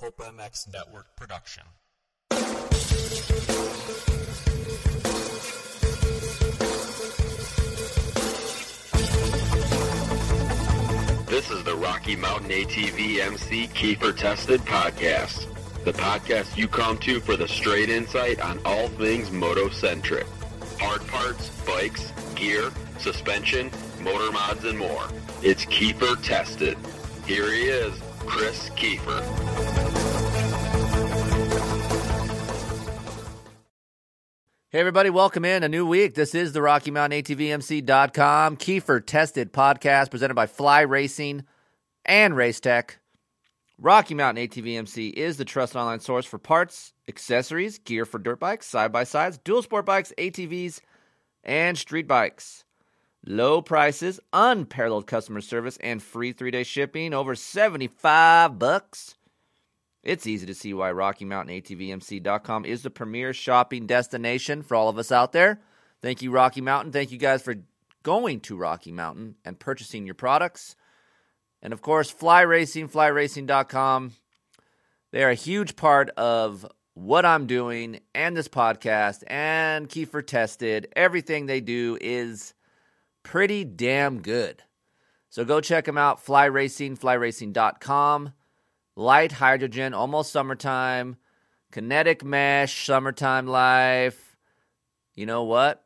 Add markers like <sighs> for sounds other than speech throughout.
Pulp MX Network production. This is the Rocky Mountain ATV MC Keefer Tested Podcast. The podcast you come to for the straight insight on all things moto-centric. Hard parts, bikes, gear, suspension, motor mods, and more. It's Keefer Tested. Here he is, Kris Keefer. Hey, everybody, welcome in a new week. This is the Rocky Mountain ATVMC.com Kiefer Tested podcast presented by Fly Racing and Race Tech. Rocky Mountain ATVMC is the trusted online source for parts, accessories, gear for dirt bikes, side by sides, dual sport bikes, ATVs, and street bikes. Low prices, unparalleled customer service, and free three day shipping over 75 bucks. It's easy to see why Rocky Mountain ATVMC.com is the premier shopping destination for all of us out there. Thank you, Rocky Mountain. Thank you guys for going to Rocky Mountain and purchasing your products. And of course, Fly Racing, flyracing.com. They are a huge part of what I'm doing and this podcast and Keefer Tested. Everything they do is pretty damn good. So go check them out, Fly Racing, flyracing.com Lite Hydrogen, almost summertime, kinetic mesh, summertime life. You know what?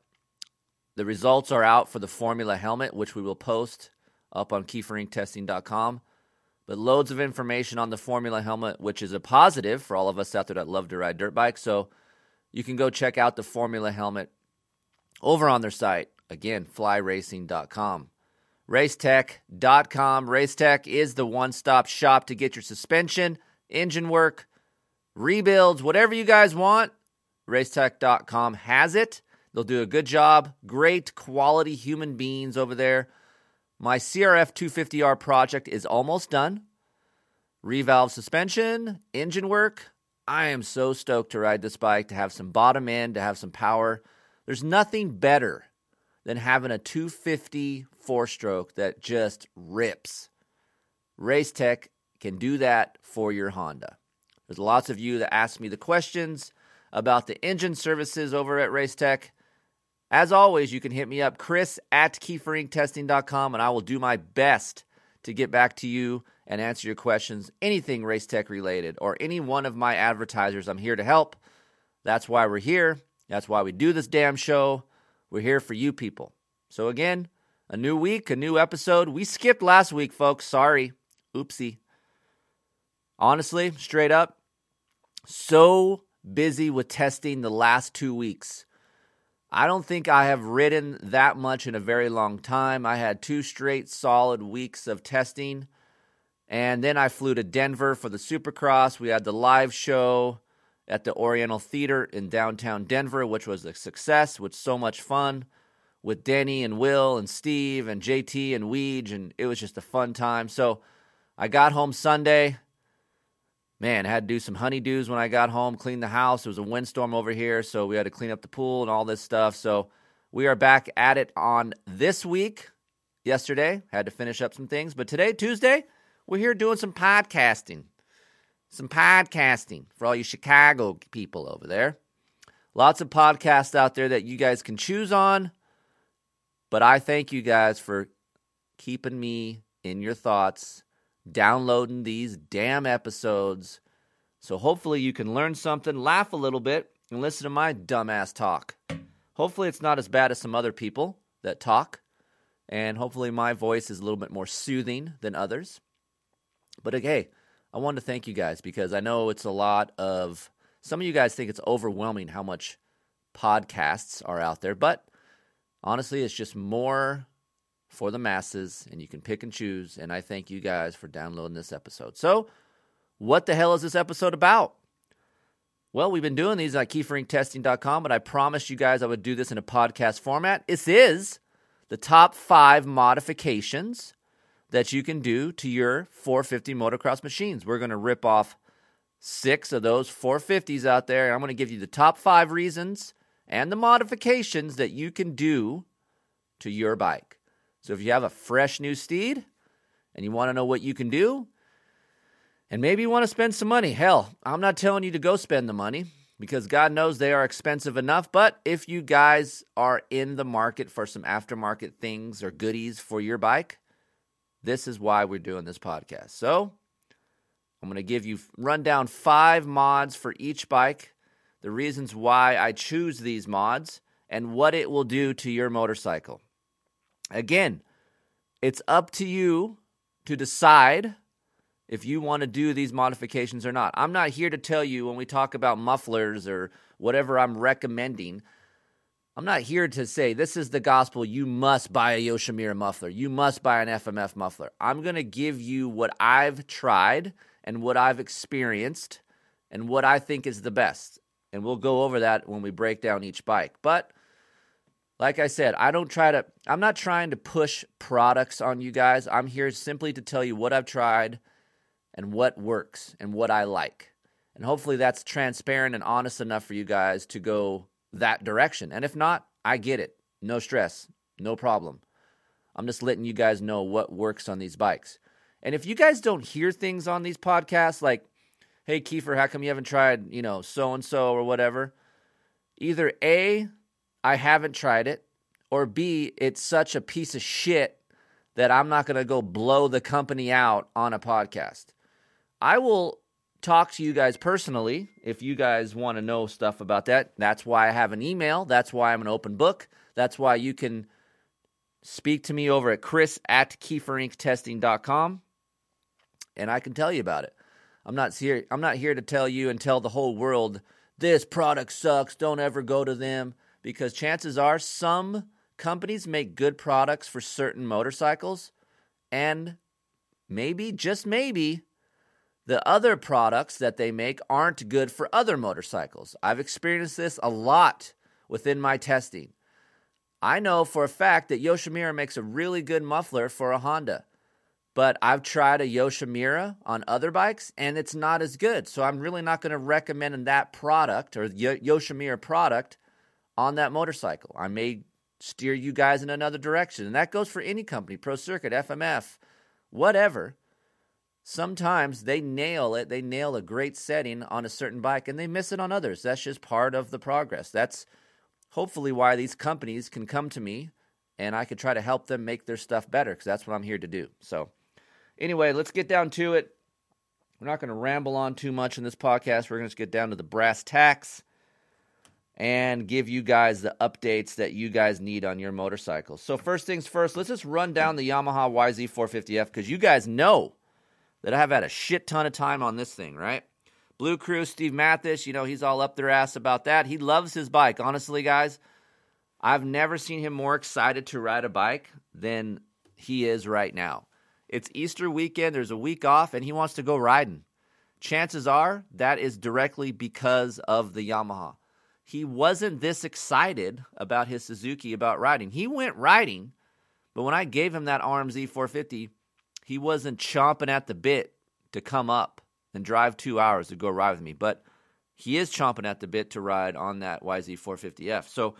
The results are out for the Formula helmet, which we will post up on keeferinctesting.com. But loads of information on the Formula helmet, which is a positive for all of us out there that love to ride dirt bikes. So you can go check out the Formula helmet over on their site. Again, flyracing.com. Racetech.com. Racetech is the one stop shop to get your suspension, engine work, rebuilds, whatever you guys want. Racetech.com has it. They'll do a good job. Great quality human beings over there. My CRF 250R project is almost done. Revalve suspension, engine work. I am so stoked to ride this bike, to have some bottom end, to have some power. There's nothing better than having a 250 four stroke that just rips. Race Tech can do that for your Honda. There's lots of you that ask me the questions about the engine services over at Race Tech. As always, you can hit me up, Chris at keeferinctesting.com, and I will do my best to get back to you and answer your questions, anything Race Tech related, or any one of my advertisers. I'm here to help. That's why we're here. That's why we do this damn show. We're here for you people. So, again, a new week, a new episode. We skipped last week, folks. Sorry. Oopsie. Honestly, straight up, so busy with testing the last two weeks. I don't think I have ridden that much in a very long time. I had two straight solid weeks of testing. And then I flew to Denver for the Supercross. We had the live show at the Oriental Theater in downtown Denver, which was a success, with so much fun with Denny and Will and Steve and JT and Weege, and it was just a fun time. So I got home Sunday. Man, I had to do some honeydews when I got home, clean the house. It was a windstorm over here, so we had to clean up the pool and all this stuff. So we are back at it on this week. Yesterday, had to finish up some things, but today, Tuesday, we're here doing some podcasting. Some podcasting for all you Chicago people over there. Lots of podcasts out there that you guys can choose on. But I thank you guys for keeping me in your thoughts, downloading these damn episodes. So hopefully you can learn something, laugh a little bit, and listen to my dumbass talk. Hopefully it's not as bad as some other people that talk, and hopefully my voice is a little bit more soothing than others. But hey, I wanted to thank you guys because I know it's a lot of some of you guys think it's overwhelming how much podcasts are out there, but honestly, it's just more for the masses, and you can pick and choose. And I thank you guys for downloading this episode. So, what the hell is this episode about? Well, we've been doing these at keeferinctesting.com, but I promised you guys I would do this in a podcast format. This is the top five modifications that you can do to your 450 motocross machines. We're going to rip off six of those 450s out there, and I'm going to give you the top five reasons and the modifications that you can do to your bike. So if you have a fresh new steed and you want to know what you can do, And maybe you want to spend some money. Hell, I'm not telling you to go spend the money because God knows they are expensive enough. But if you guys are in the market for some aftermarket things or goodies for your bike, this is why we're doing this podcast. So I'm going to give you run down five mods for each bike, the reasons why I choose these mods, and what it will do to your motorcycle. Again, it's up to you to decide if you want to do these modifications or not. I'm not here to tell you when we talk about mufflers or whatever I'm recommending. I'm not here to say this is the gospel. You must buy a Yoshimura muffler. You must buy an FMF muffler. I'm going to give you what I've tried and what I've experienced and what I think is the best. And we'll go over that when we break down each bike. But like I said, I don't try to, I'm not trying to push products on you guys. I'm here simply to tell you what I've tried and what works and what I like. And hopefully that's transparent and honest enough for you guys to go that direction. And if not, I get it. No stress, no problem. I'm just letting you guys know what works on these bikes. And if you guys don't hear things on these podcasts like, hey, Keefer, how come you haven't tried, you know, so and so or whatever? Either A, I haven't tried it, or B, it's such a piece of shit that I'm not going to go blow the company out on a podcast. I will talk to you guys personally if you guys want to know stuff about that. That's why I have an email. That's why I'm an open book. That's why you can speak to me over at chris at keeferinctesting.com and I can tell you about it. I'm not here I'm not here to tell you and tell the whole world this product sucks, don't ever go to them because chances are some companies make good products for certain motorcycles and maybe just maybe the other products that they make aren't good for other motorcycles. I've experienced this a lot within my testing. I know for a fact that Yoshimura makes a really good muffler for a Honda but I've tried a Yoshimura on other bikes and it's not as good. So I'm really not going to recommend that product or Yoshimura product on that motorcycle. I may steer you guys in another direction. And that goes for any company, Pro Circuit, FMF, whatever. Sometimes they nail it. They nail a great setting on a certain bike and they miss it on others. That's just part of the progress. That's hopefully why these companies can come to me and I can try to help them make their stuff better because that's what I'm here to do. So, Anyway, let's get down to it. We're not going to ramble on too much in this podcast. We're going to just get down to the brass tacks and give you guys the updates that you guys need on your motorcycles. So, first things first, let's just run down the Yamaha YZ450F because you guys know that I have had a shit ton of time on this thing, right? Blue Crew, Steve Matthes, you know, he's all up their ass about that. He loves his bike. Honestly, guys, I've never seen him more excited to ride a bike than he is right now. It's Easter weekend, there's a week off, and he wants to go riding. Chances are that is directly because of the Yamaha. He wasn't this excited about his Suzuki about riding. He went riding, but when I gave him that RMZ 450, he wasn't chomping at the bit to come up and drive two hours to go ride with me. But he is chomping at the bit to ride on that YZ 450F. So,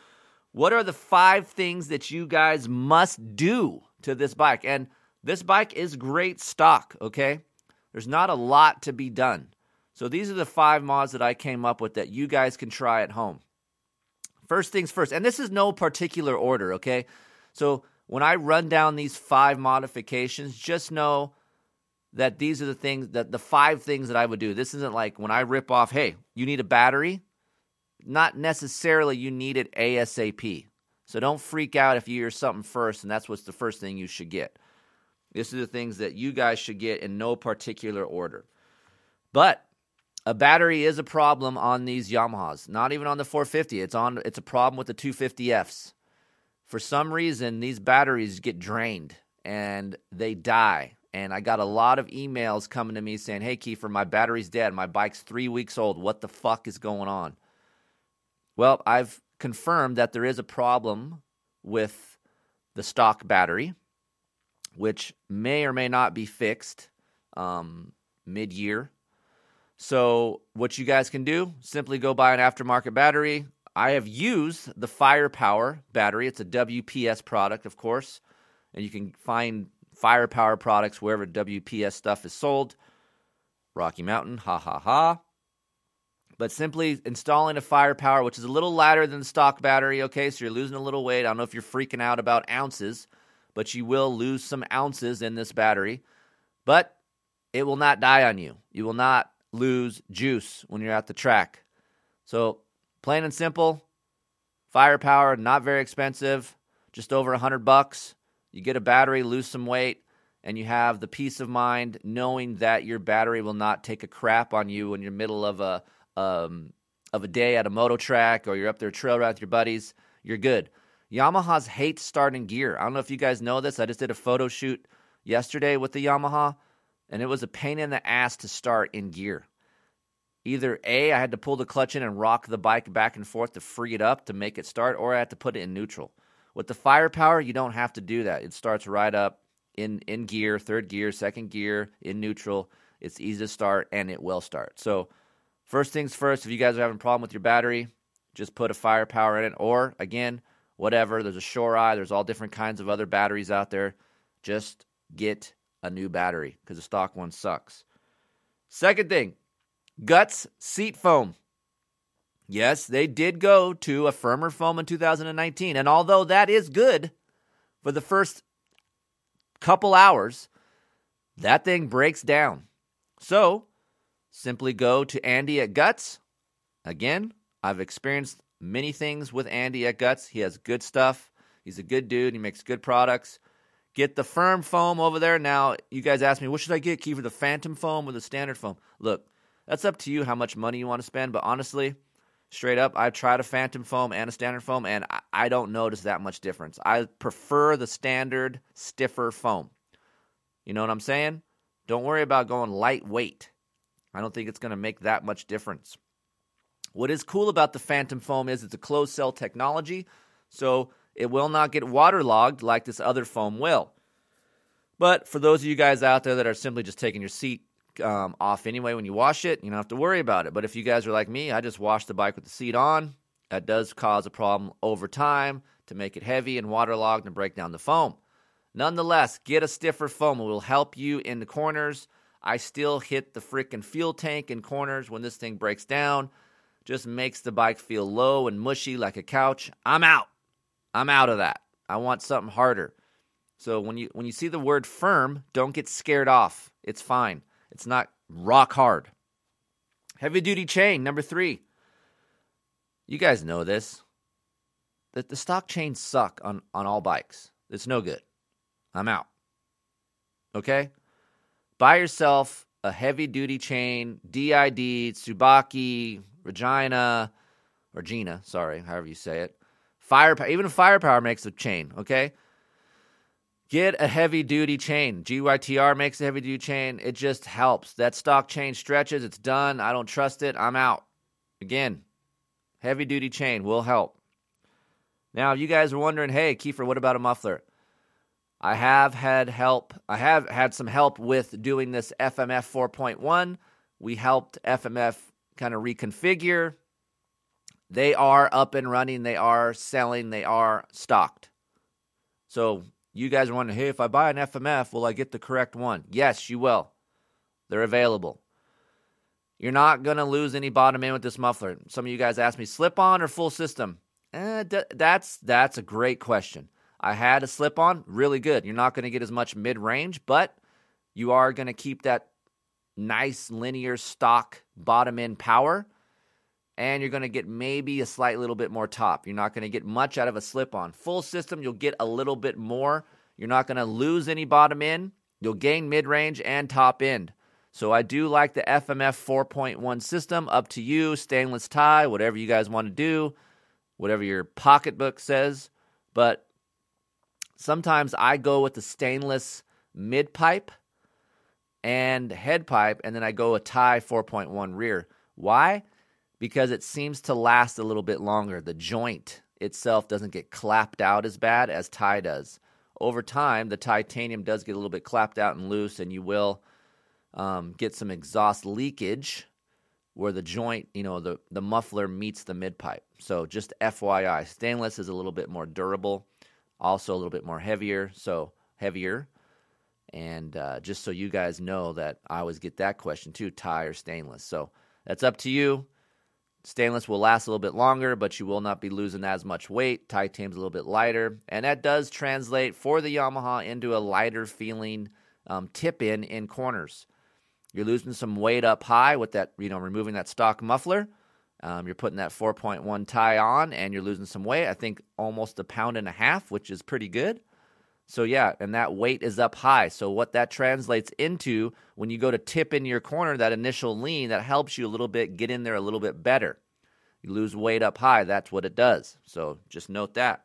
what are the five things that you guys must do to this bike? And this bike is great stock, okay? There's not a lot to be done. So these are the five mods that I came up with that you guys can try at home. First things first, and this is no particular order, okay? So when I run down these five modifications, just know that these are the things that the five things that I would do. This isn't like when I rip off, hey, you need a battery. Not necessarily you need it ASAP. So don't freak out if you hear something first, and that's what's the first thing you should get. These are the things that you guys should get in no particular order. But a battery is a problem on these Yamahas. Not even on the 450. It's on. It's a problem with the 250Fs. For some reason, these batteries get drained and they die. And I got a lot of emails coming to me saying, "Hey, Keefer, my battery's dead. My bike's three weeks old. What the fuck is going on?" Well, I've confirmed that there is a problem with the stock battery which may or may not be fixed um, mid year. So, what you guys can do simply go buy an aftermarket battery. I have used the Firepower battery. It's a WPS product, of course, and you can find Firepower products wherever WPS stuff is sold. Rocky Mountain, ha ha ha. But simply installing a firepower, which is a little lighter than the stock battery, okay, so you're losing a little weight. I don't know if you're freaking out about ounces, but you will lose some ounces in this battery. But it will not die on you. You will not lose juice when you're at the track. So, plain and simple, firepower, not very expensive, just over a hundred bucks. You get a battery, lose some weight, and you have the peace of mind knowing that your battery will not take a crap on you when you're middle of a um, of a day at a moto track or you're up there trail ride with your buddies. You're good. Yamahas hate starting gear. I don't know if you guys know this. I just did a photo shoot yesterday with the Yamaha, and it was a pain in the ass to start in gear. Either A, I had to pull the clutch in and rock the bike back and forth to free it up to make it start, or I had to put it in neutral. With the firepower, you don't have to do that. It starts right up in in gear, third gear, second gear, in neutral. It's easy to start and it will start. So, first things first, if you guys are having a problem with your battery, just put a firepower in it, or again, whatever. There's a Shorai. There's all different kinds of other batteries out there. Just get a new battery because the stock one sucks. Second thing, Guts seat foam. Yes, they did go to a firmer foam in 2019. And although that is good for the first couple hours, that thing breaks down. So simply go to Andy at Guts. Again, I've experienced many things with Andy at Guts. He has good stuff. He's a good dude. He makes good products. Get the firm foam over there. Now, you guys ask me, what should I get, Keefer, the phantom foam or the standard foam? Look, that's up to you how much money you want to spend. But honestly, straight up, I've tried a phantom foam and a standard foam, and I don't notice that much difference. I prefer the standard, stiffer foam. You know what I'm saying? Don't worry about going lightweight. I don't think it's going to make that much difference. What is cool about the Phantom foam is it's a closed cell technology, so it will not get waterlogged like this other foam will. But for those of you guys out there that are simply just taking your seat um, off anyway when you wash it, you don't have to worry about it. But if you guys are like me, I just wash the bike with the seat on. That does cause a problem over time to make it heavy and waterlogged and break down the foam. Nonetheless, get a stiffer foam. It will help you in the corners. I still hit the freaking fuel tank in corners when this thing breaks down just makes the bike feel low and mushy like a couch. I'm out. I'm out of that. I want something harder. So when you when you see the word firm, don't get scared off. It's fine. It's not rock hard. Heavy duty chain number 3. You guys know this. That the stock chains suck on on all bikes. It's no good. I'm out. Okay? Buy yourself a heavy duty chain, DID, Tsubaki, Regina, or Gina, sorry, however you say it. Firepower, even firepower makes a chain, okay? Get a heavy duty chain. GYTR makes a heavy duty chain. It just helps. That stock chain stretches, it's done. I don't trust it. I'm out. Again, heavy duty chain will help. Now, if you guys are wondering, hey, Keefer, what about a muffler? I have had help. I have had some help with doing this FMF 4.1. We helped FMF kind of reconfigure. They are up and running. They are selling. They are stocked. So you guys are wondering, hey, if I buy an FMF, will I get the correct one? Yes, you will. They're available. You're not going to lose any bottom end with this muffler. Some of you guys ask me, slip on or full system? Eh, d- that's that's a great question. I had a slip on, really good. You're not going to get as much mid range, but you are going to keep that nice linear stock bottom end power and you're going to get maybe a slight little bit more top. You're not going to get much out of a slip on. Full system, you'll get a little bit more. You're not going to lose any bottom end. You'll gain mid range and top end. So I do like the FMF 4.1 system. Up to you, stainless tie, whatever you guys want to do, whatever your pocketbook says. But sometimes I go with the stainless mid pipe and head pipe, and then I go a tie 4.1 rear. Why? Because it seems to last a little bit longer. The joint itself doesn't get clapped out as bad as tie does. Over time, the titanium does get a little bit clapped out and loose, and you will um, get some exhaust leakage where the joint, you know, the, the muffler meets the mid pipe. So just FYI, stainless is a little bit more durable, also a little bit more heavier, so heavier And uh, just so you guys know that I always get that question too tie or stainless. So that's up to you. Stainless will last a little bit longer, but you will not be losing as much weight. Titanium's a little bit lighter, and that does translate for the Yamaha into a lighter feeling um, tip in in corners. You're losing some weight up high with that, you know, removing that stock muffler. Um, you're putting that 4.1 tie on, and you're losing some weight. I think almost a pound and a half, which is pretty good. So yeah, and that weight is up high. So what that translates into when you go to tip in your corner, that initial lean, that helps you a little bit get in there a little bit better. You lose weight up high, that's what it does. So just note that.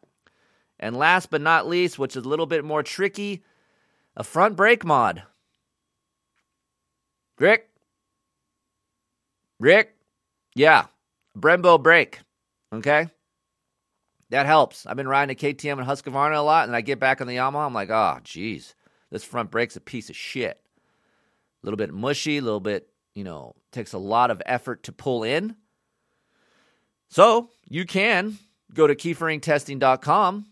And last but not least, which is a little bit more tricky, a front brake mod. Rick? Rick? Yeah, Brembo brake. Okay? That helps. I've been riding a KTM and Husqvarna a lot, and I get back on the Yamaha. I'm like, ah, oh, geez, this front brake's a piece of shit. A little bit mushy, a little bit, you know, takes a lot of effort to pull in. So you can go to keeferinctesting.com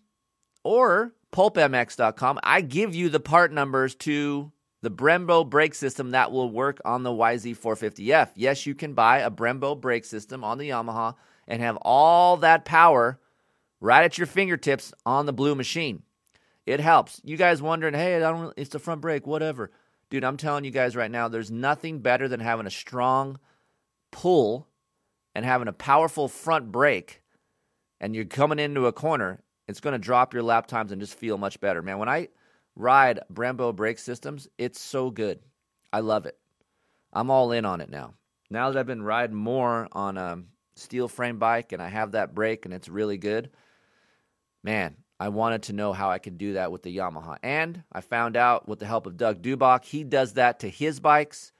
or pulpmx.com. I give you the part numbers to the Brembo brake system that will work on the YZ450F. Yes, you can buy a Brembo brake system on the Yamaha and have all that power right at your fingertips on the blue machine. It helps. You guys wondering, hey, I don't, it's the front brake, whatever. Dude, I'm telling you guys right now, there's nothing better than having a strong pull and having a powerful front brake and you're coming into a corner. It's going to drop your lap times and just feel much better. Man, when I ride Brembo brake systems, it's so good. I love it. I'm all in on it now. Now that I've been riding more on a steel frame bike and I have that brake and it's really good, man, I wanted to know how I could do that with the Yamaha. And I found out with the help of Doug Dubach, he does that to his bikes.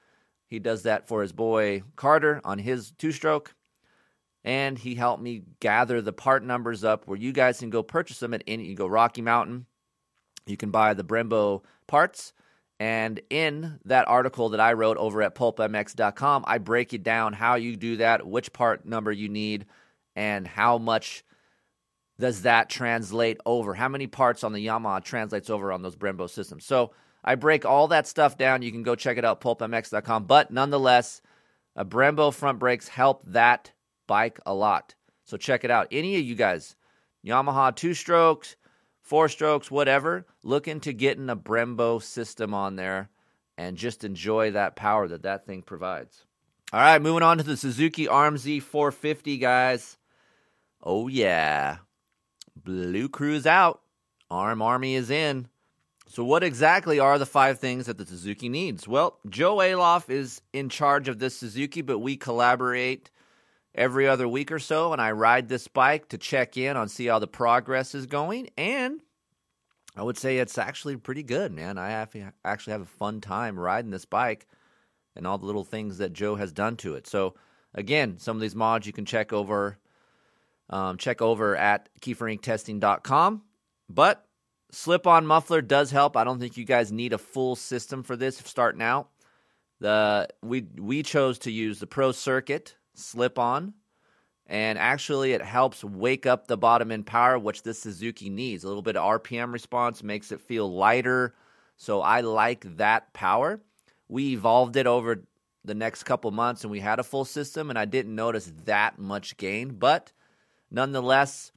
He does that for his boy Carter on his two stroke. And he helped me gather the part numbers up where you guys can go purchase them at any. You go Rocky Mountain, you can buy the Brembo parts. And in that article that I wrote over at pulpmx.com, I break it down how you do that, which part number you need, and how much does that translate over? How many parts on the Yamaha translates over on those Brembo systems? So I break all that stuff down. You can go check it out, pulpmx.com. But nonetheless, a Brembo front brakes help that bike a lot. So check it out. Any of you guys, Yamaha two strokes, four strokes, whatever, look into getting a Brembo system on there and just enjoy that power that that thing provides. All right, moving on to the Suzuki RMZ 450, guys. Oh, yeah. Blue Crew's out. RM Army is in. So, what exactly are the five things that the Suzuki needs? Well, Joe Oehlhof is in charge of this Suzuki, but we collaborate every other week or so, and I ride this bike to check in on see how the progress is going. And I would say it's actually pretty good, man. I have, actually have a fun time riding this bike and all the little things that Joe has done to it. So, again, some of these mods you can check over um, check over at keeferinctesting.com. But slip on muffler does help. I don't think you guys need a full system for this starting out. The we we chose to use the Pro Circuit slip on, and actually it helps wake up the bottom end power, which this Suzuki needs. A little bit of RPM response makes it feel lighter, so I like that power. We evolved it over the next couple months, and we had a full system, and I didn't notice that much gain, but Nonetheless,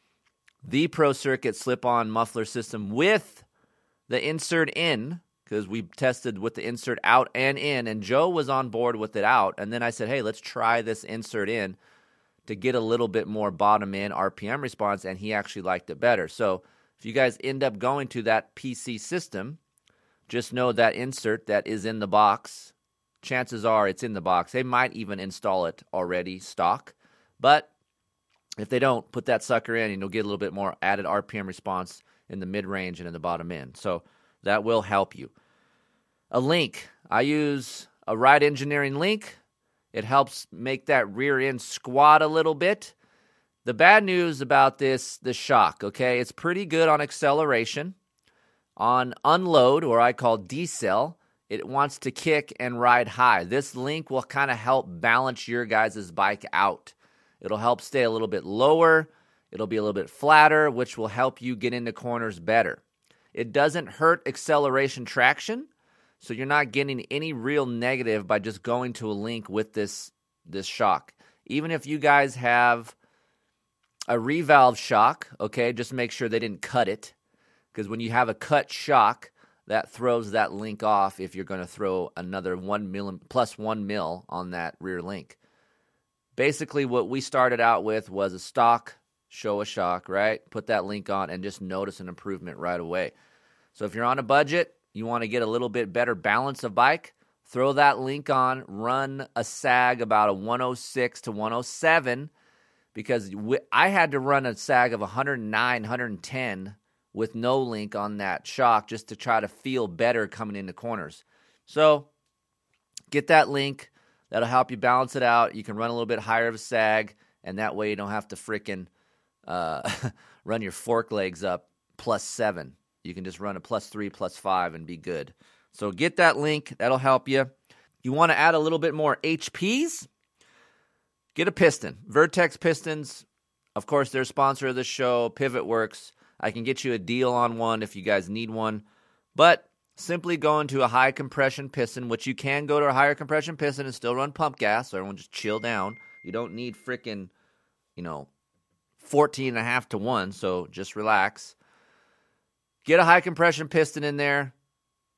the Pro Circuit slip on muffler system with the insert in, because we tested with the insert out and in, and Joe was on board with it out. And then I said, hey, let's try this insert in to get a little bit more bottom in RPM response, and he actually liked it better. So if you guys end up going to that PC system, just know that insert that is in the box, chances are it's in the box. They might even install it already stock, but if they don't, put that sucker in and you'll get a little bit more added RPM response in the mid range and in the bottom end. So that will help you. A link. I use a ride engineering link. It helps make that rear end squat a little bit. The bad news about this, the shock, okay, it's pretty good on acceleration. On unload, or I call decel, it wants to kick and ride high. This link will kind of help balance your guys' bike out. It'll help stay a little bit lower. It'll be a little bit flatter, which will help you get into corners better. It doesn't hurt acceleration traction, So you're not getting any real negative by just going to a link with this this shock. Even if you guys have a revalve shock, okay, just make sure they didn't cut it because when you have a cut shock, that throws that link off if you're going to throw another 1 mil plus 1 mil on that rear link. Basically what we started out with was a stock Showa shock, right? Put that link on and just notice an improvement right away. So if you're on a budget, you want to get a little bit better balance of bike, throw that link on, run a sag about a 106 to 107 because I had to run a sag of 109, 110 with no link on that shock just to try to feel better coming into corners. So get that link. That'll help you balance it out. You can run a little bit higher of a sag, and that way you don't have to freaking uh, <laughs> run your fork legs up plus seven. You can just run a plus three, plus five, and be good. So get that link. That'll help you. You want to add a little bit more HPs? Get a piston. Vertex Pistons, of course, they're sponsor of the show. Pivot Works. I can get you a deal on one if you guys need one. But simply go into a high compression piston, which you can go to a higher compression piston and still run pump gas, so everyone just chill down. You don't need freaking, you know, 14 and a half to 1, so just relax. Get a high compression piston in there.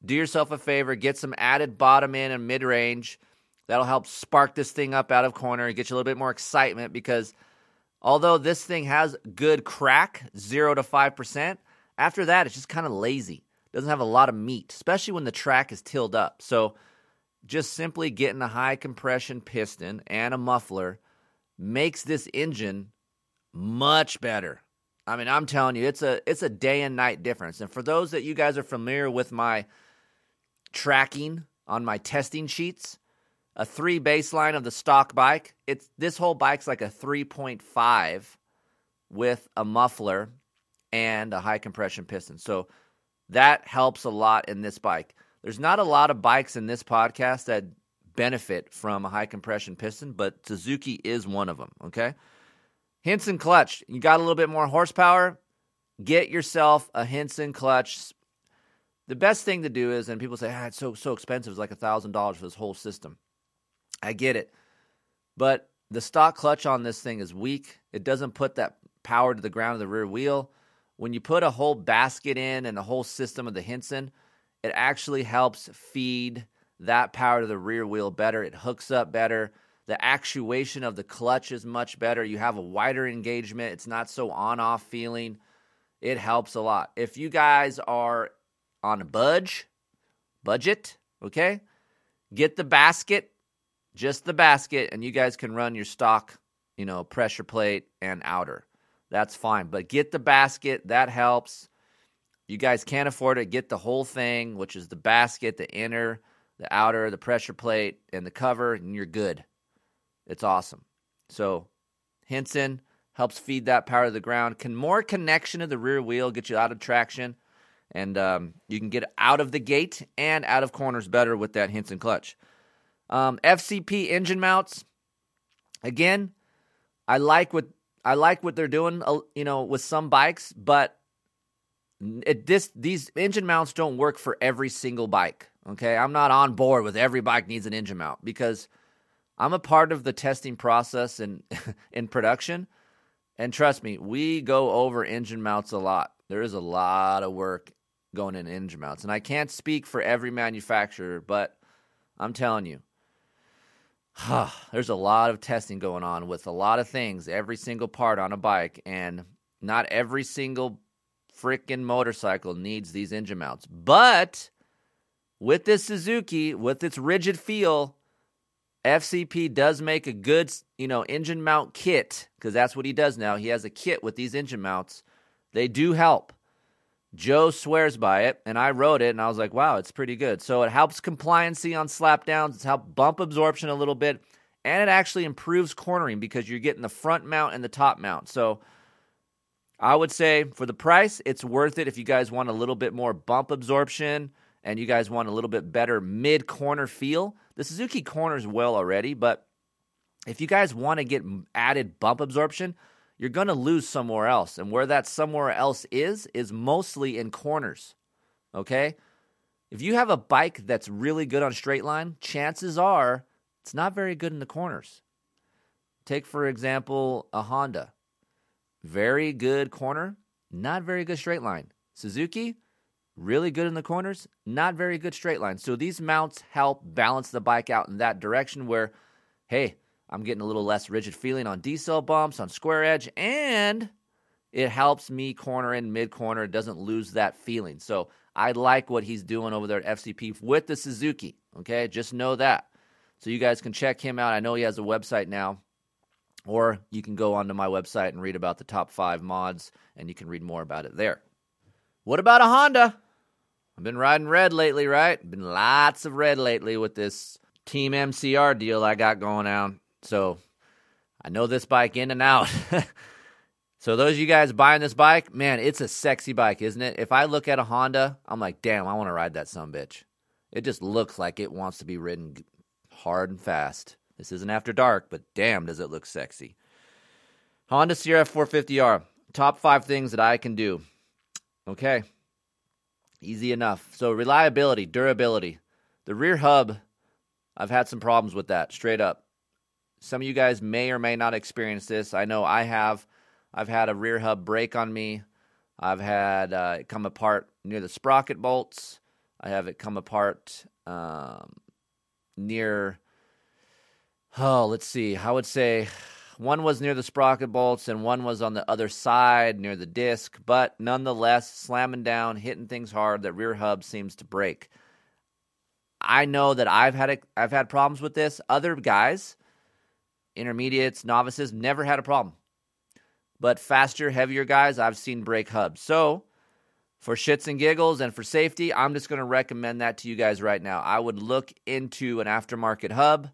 Do yourself a favor, get some added bottom end and mid range. That'll help spark this thing up out of corner and get you a little bit more excitement because although this thing has good crack, 0 to 5%, after that it's just kind of lazy. Doesn't have a lot of meat, especially when the track is tilled up. So just simply getting a high compression piston and a muffler makes this engine much better. I mean, I'm telling you, it's a it's a day and night difference. And for those that you guys are familiar with my tracking on my testing sheets, a three baseline of the stock bike, it's this whole bike's like a 3.5 with a muffler and a high compression piston. So that helps a lot in this bike. There's not a lot of bikes in this podcast that benefit from a high compression piston, but Suzuki is one of them, okay? Hinson clutch. You got a little bit more horsepower? Get yourself a Hinson clutch. The best thing to do is, and people say, ah, it's so so expensive. It's like a thousand dollars for this whole system. I get it, but the stock clutch on this thing is weak. It doesn't put that power to the ground of the rear wheel. When you put a whole basket in and the whole system of the Hinson, it actually helps feed that power to the rear wheel better. It hooks up better. The actuation of the clutch is much better. You have a wider engagement. It's not so on off feeling. It helps a lot. If you guys are on a budge, budget, okay, get the basket, just the basket, and you guys can run your stock, you know, pressure plate and outer. That's fine. But get the basket, that helps. You guys can't afford it, get the whole thing, which is the basket, the inner, the outer, the pressure plate, and the cover, and you're good. It's awesome. So Hinson helps feed that power to the ground. Can more connection to the rear wheel get you out of traction, and um, you can get out of the gate and out of corners better with that Hinson clutch. Um, FCP engine mounts. Again, I like what I like what they're doing. Uh, you know, with some bikes, but it, this these engine mounts don't work for every single bike. Okay, I'm not on board with every bike needs an engine mount because I'm a part of the testing process in <laughs> in production, and trust me, we go over engine mounts a lot. There is a lot of work going in engine mounts, and I can't speak for every manufacturer, but I'm telling you, there's a lot of testing going on with a lot of things, every single part on a bike, and not every single freaking motorcycle needs these engine mounts. But with this Suzuki, with its rigid feel, FCP does make a good, you know, engine mount kit because that's what he does now. He has a kit with these engine mounts. They do help. Joe swears by it, and I wrote it, and I was like, wow, it's pretty good. So it helps compliancy on slapdowns. It's helped bump absorption a little bit, and it actually improves cornering because you're getting the front mount and the top mount. So I would say for the price, it's worth it if you guys want a little bit more bump absorption and you guys want a little bit better mid corner feel. The Suzuki corners well already, but if you guys want to get added bump absorption, you're going to lose somewhere else. And where that somewhere else is, is mostly in corners. Okay? If you have a bike that's really good on straight line, chances are it's not very good in the corners. Take, for example, a Honda. Very good corner, not very good straight line. Suzuki, really good in the corners, not very good straight line. So these mounts help balance the bike out in that direction where, hey, I'm getting a little less rigid feeling on decel bumps, on square edge, and it helps me corner in mid corner. It doesn't lose that feeling. So I like what he's doing over there at FCP with the Suzuki. Okay, just know that. So you guys can check him out. I know he has a website now, or you can go onto my website and read about the top five mods, and you can read more about it there. What about a Honda? I've been riding red lately, right? Been lots of red lately with this Team MCR deal I got going on. So I know this bike in and out. <laughs> so those of you guys buying this bike, man, it's a sexy bike, isn't it? If I look at a Honda, I'm like, damn, I want to ride that some bitch. It just looks like it wants to be ridden hard and fast. This isn't after dark, but damn, does it look sexy. Honda CRF 450R. Top five things that I can do. Okay. Easy enough. So, reliability, durability. The rear hub, I've had some problems with that, straight up. Some of you guys may or may not experience this. I know I have. I've had a rear hub break on me. I've had uh, it come apart near the sprocket bolts. I have it come apart um, near. Oh, let's see. I would say one was near the sprocket bolts and one was on the other side near the disc, but nonetheless, slamming down, hitting things hard, that rear hub seems to break. I know that I've had a, I've had problems with this. Other guys, intermediates, novices, never had a problem. But faster, heavier guys, I've seen break hubs. So, for shits and giggles and for safety, I'm just going to recommend that to you guys right now. I would look into an aftermarket hub.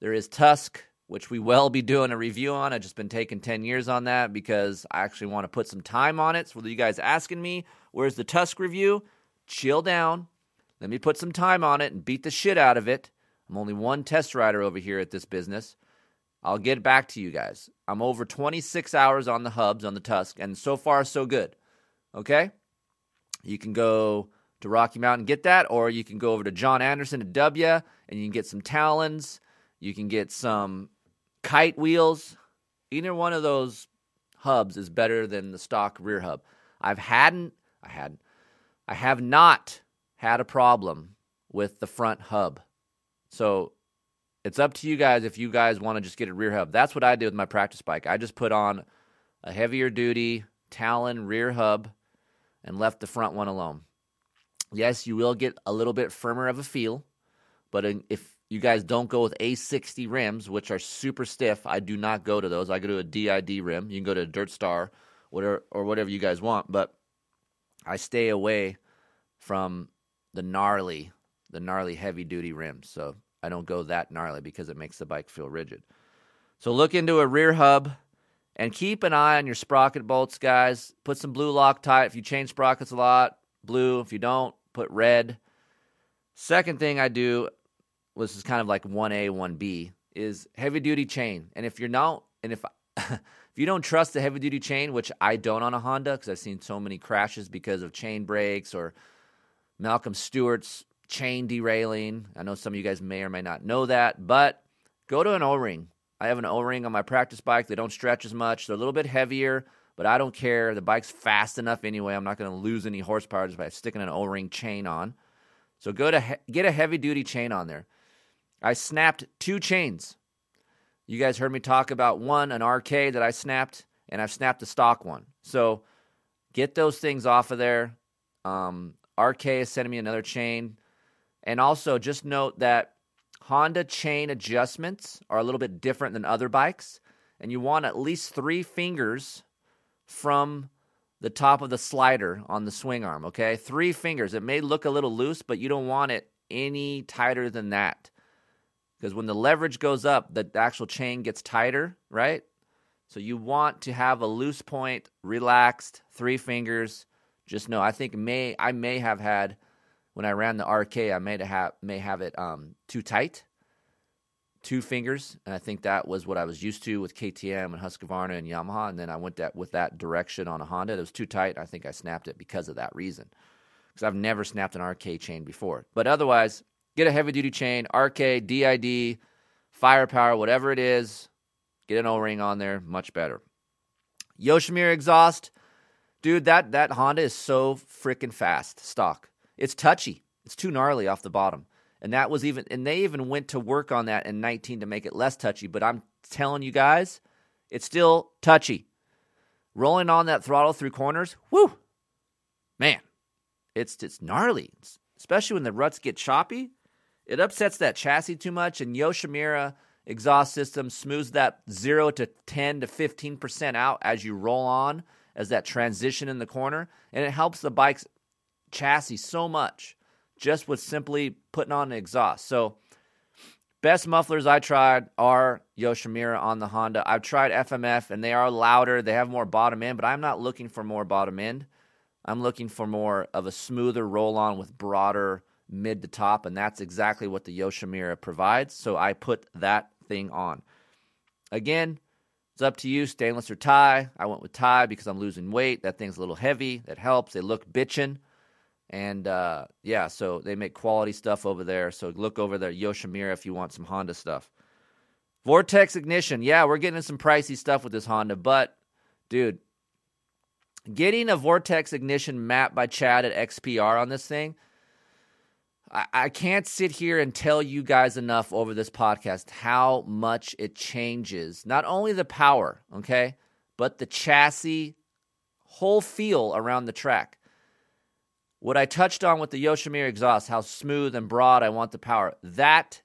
There is Tusk which we will be doing a review on. I've just been taking 10 years on that because I actually want to put some time on it. So, you guys asking me, where's the Tusk review? Chill down. Let me put some time on it and beat the shit out of it. I'm only one test rider over here at this business. I'll get back to you guys. I'm over 26 hours on the hubs on the Tusk, and so far, so good. Okay? You can go to Rocky Mountain get that, or you can go over to John Anderson at W and you can get some Talons. You can get some kite wheels. Either one of those hubs is better than the stock rear hub. I've hadn't, I had, I have not had a problem with the front hub. So it's up to you guys if you guys want to just get a rear hub. That's what I did with my practice bike. I just put on a heavier duty Talon rear hub and left the front one alone. Yes, you will get a little bit firmer of a feel, but if you guys don't go with A60 rims, which are super stiff. I do not go to those. I go to a DID rim. You can go to a Dirt Star, whatever or whatever you guys want, but I stay away from the gnarly, the gnarly heavy duty rims. So I don't go that gnarly because it makes the bike feel rigid. So look into a rear hub and keep an eye on your sprocket bolts, guys. Put some blue Loctite if you change sprockets a lot, blue. If you don't, put red. Second thing I do this is kind of like 1A, 1B, is heavy duty chain. And if you're not, and if <laughs> if you don't trust the heavy duty chain, which I don't on a Honda because I've seen so many crashes because of chain breaks or Malcolm Stewart's chain derailing. I know some of you guys may or may not know that, but go to an O ring. I have an O ring on my practice bike. They don't stretch as much. They're a little bit heavier, but I don't care. The bike's fast enough anyway. I'm not going to lose any horsepower just by sticking an O ring chain on. So go to he- get a heavy duty chain on there. I snapped two chains. You guys heard me talk about one, an RK that I snapped, and I've snapped the stock one. So get those things off of there. Um, RK is sending me another chain. And also just note that Honda chain adjustments are a little bit different than other bikes. And you want at least three fingers from the top of the slider on the swing arm, okay? Three fingers. It may look a little loose, but you don't want it any tighter than that because when the leverage goes up, the actual chain gets tighter, right? So you want to have a loose point, relaxed, three fingers. Just know, I think may I may have had when I ran the RK, I may have may have it um, too tight, two fingers, and I think that was what I was used to with KTM and Husqvarna and Yamaha. And then I went that with that direction on a Honda. It was too tight. I think I snapped it because of that reason. because I've never snapped an RK chain before. But otherwise, get a heavy duty chain, RK, DID, firepower, whatever it is. Get an O ring on there, much better. Yoshimura exhaust, dude. That that Honda is so freaking fast. Stock. It's touchy. It's too gnarly off the bottom. And that was even, and they even went to work on that in 19 to make it less touchy. But I'm telling you guys, it's still touchy. Rolling on that throttle through corners, whoo, man, it's it's gnarly. It's, especially when the ruts get choppy, it upsets that chassis too much. And Yoshimura exhaust system smooths that zero to 10 to 15 percent out as you roll on, as that transition in the corner, and it helps the bike's chassis so much just with simply putting on an exhaust. So, best mufflers I tried are Yoshimura on the Honda. I've tried FMF and they are louder, they have more bottom end, but I'm not looking for more bottom end. I'm looking for more of a smoother roll on with broader mid to top, and that's exactly what the Yoshimura provides. So, I put that thing on. Again, it's up to you, stainless or Ti. I went with Ti because I'm losing weight. That thing's a little heavy. That helps. They look bitchin'. And uh, yeah, so they make quality stuff over there. So look over there, Yoshimura, if you want some Honda stuff. Vortex ignition. Yeah, we're getting some pricey stuff with this Honda, but dude, getting a Vortex ignition map by Chad at XPR on this thing, I, I can't sit here and tell you guys enough over this podcast how much it changes not only the power, okay, but the chassis, whole feel around the track. What I touched on with the Yoshimura exhaust, how smooth and broad I want the power, that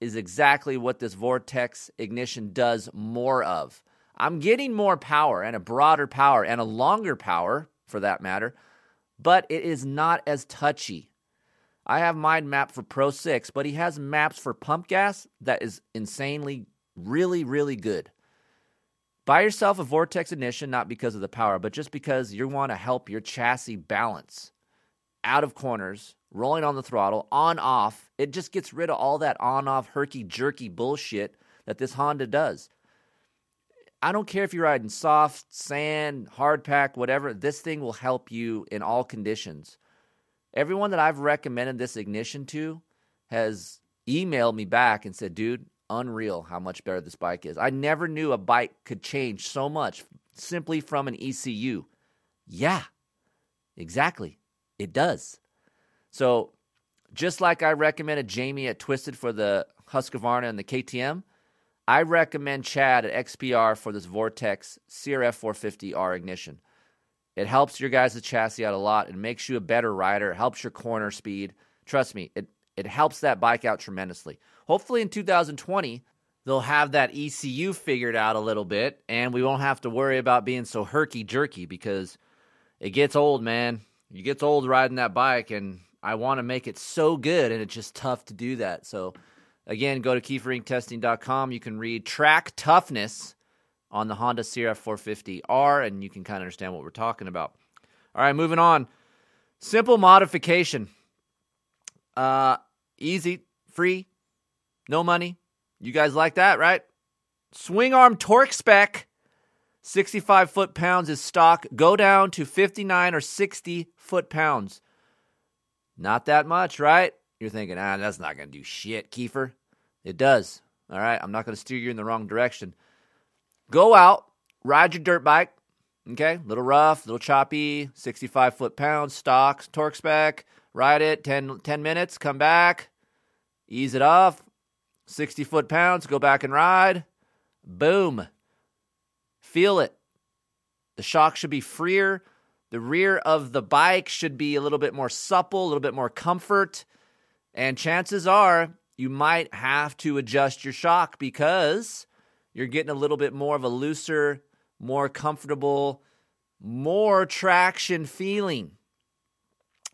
is exactly what this Vortex ignition does more of. I'm getting more power and a broader power and a longer power for that matter, but it is not as touchy. I have mine mapped for Pro 6, but he has maps for pump gas that is insanely, really, really good. Buy yourself a Vortex ignition, not because of the power, but just because you want to help your chassis balance out of corners, rolling on the throttle, on off. It just gets rid of all that on off herky jerky bullshit that this Honda does. I don't care if you're riding soft, sand, hard pack, whatever, this thing will help you in all conditions. Everyone that I've recommended this ignition to has emailed me back and said, dude, unreal how much better this bike is. I never knew a bike could change so much simply from an ECU. Yeah, exactly. It does. So, just like I recommended Jamie at Twisted for the Husqvarna and the KTM, I recommend Chad at XPR for this Vortex CRF 450R ignition. It helps your guys' chassis out a lot. It makes you a better rider. It helps your corner speed. Trust me, it, it helps that bike out tremendously. Hopefully in 2020, they'll have that ECU figured out a little bit and we won't have to worry about being so herky jerky because it gets old, man you get old riding that bike, and I want to make it so good, and it's just tough to do that. So, again, go to keeferinctesting.com. You can read track toughness on the Honda CRF 450R, and you can kind of understand what we're talking about. All right, moving on. Simple modification. Uh, easy, free, no money. You guys like that, right? Swing arm torque spec 65 foot pounds is stock. Go down to 59 or 60 foot pounds. Not that much, right? You're thinking, ah, that's not going to do shit, Keefer. It does. All right. I'm not going to steer you in the wrong direction. Go out, ride your dirt bike. Okay. Little rough, little choppy, 65 foot pounds, stock, torque spec. Ride it 10, 10 minutes, come back, ease it off. 60 foot pounds, go back and ride. Boom. Feel it. The shock should be freer. The rear of the bike should be a little bit more supple, a little bit more comfort. And chances are you might have to adjust your shock because you're getting a little bit more of a looser, more comfortable, more traction feeling.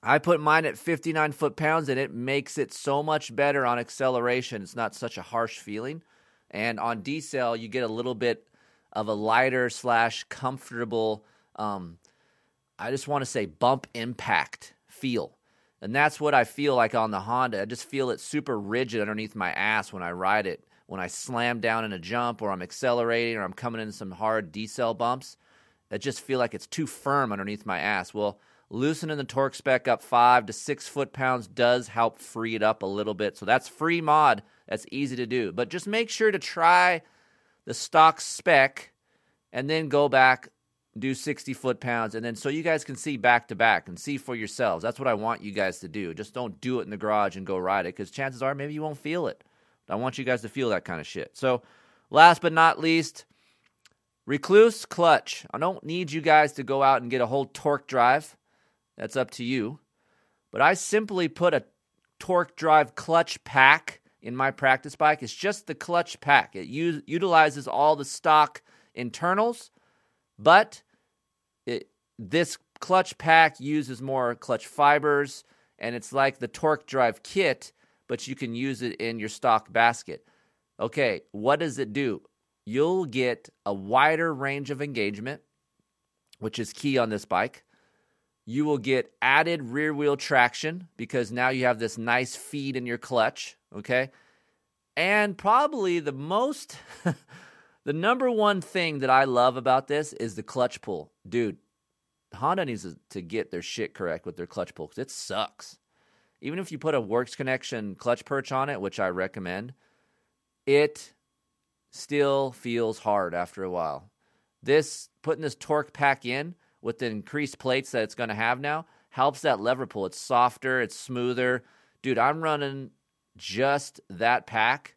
I put mine at 59 foot pounds and it makes it so much better on acceleration. It's not such a harsh feeling. And on decel, you get a little bit of a lighter slash comfortable, um, I just want to say bump impact feel. And that's what I feel like on the Honda. I just feel it super rigid underneath my ass when I ride it. When I slam down in a jump or I'm accelerating or I'm coming into some hard decel bumps, I just feel like it's too firm underneath my ass. Well, loosening the torque spec up five to six foot pounds does help free it up a little bit. So that's free mod. That's easy to do. But just make sure to try the stock spec and then go back, do 60 foot pounds, and then so you guys can see back to back and see for yourselves. That's what I want you guys to do. Just don't do it in the garage and go ride it because chances are maybe you won't feel it. I want you guys to feel that kind of shit. So, last but not least, Rekluse clutch. I don't need you guys to go out and get a whole TorqDrive. That's up to you. But I simply put a TorqDrive clutch pack in my practice bike. It's just the clutch pack. It u- utilizes all the stock internals, but it, this clutch pack uses more clutch fibers, and it's like the TorqDrive kit, but you can use it in your stock basket. Okay, what does it do? You'll get a wider range of engagement, which is key on this bike. You will get added rear wheel traction because now you have this nice feed in your clutch, okay? And probably the most, <laughs> the number one thing that I love about this is the clutch pull. Dude, Honda needs to get their shit correct with their clutch pull because it sucks. Even if you put a Works Connection clutch perch on it, which I recommend, it still feels hard after a while. This putting this torque pack in with the increased plates that it's going to have now helps that lever pull. It's softer, it's smoother. Dude, I'm running just that pack.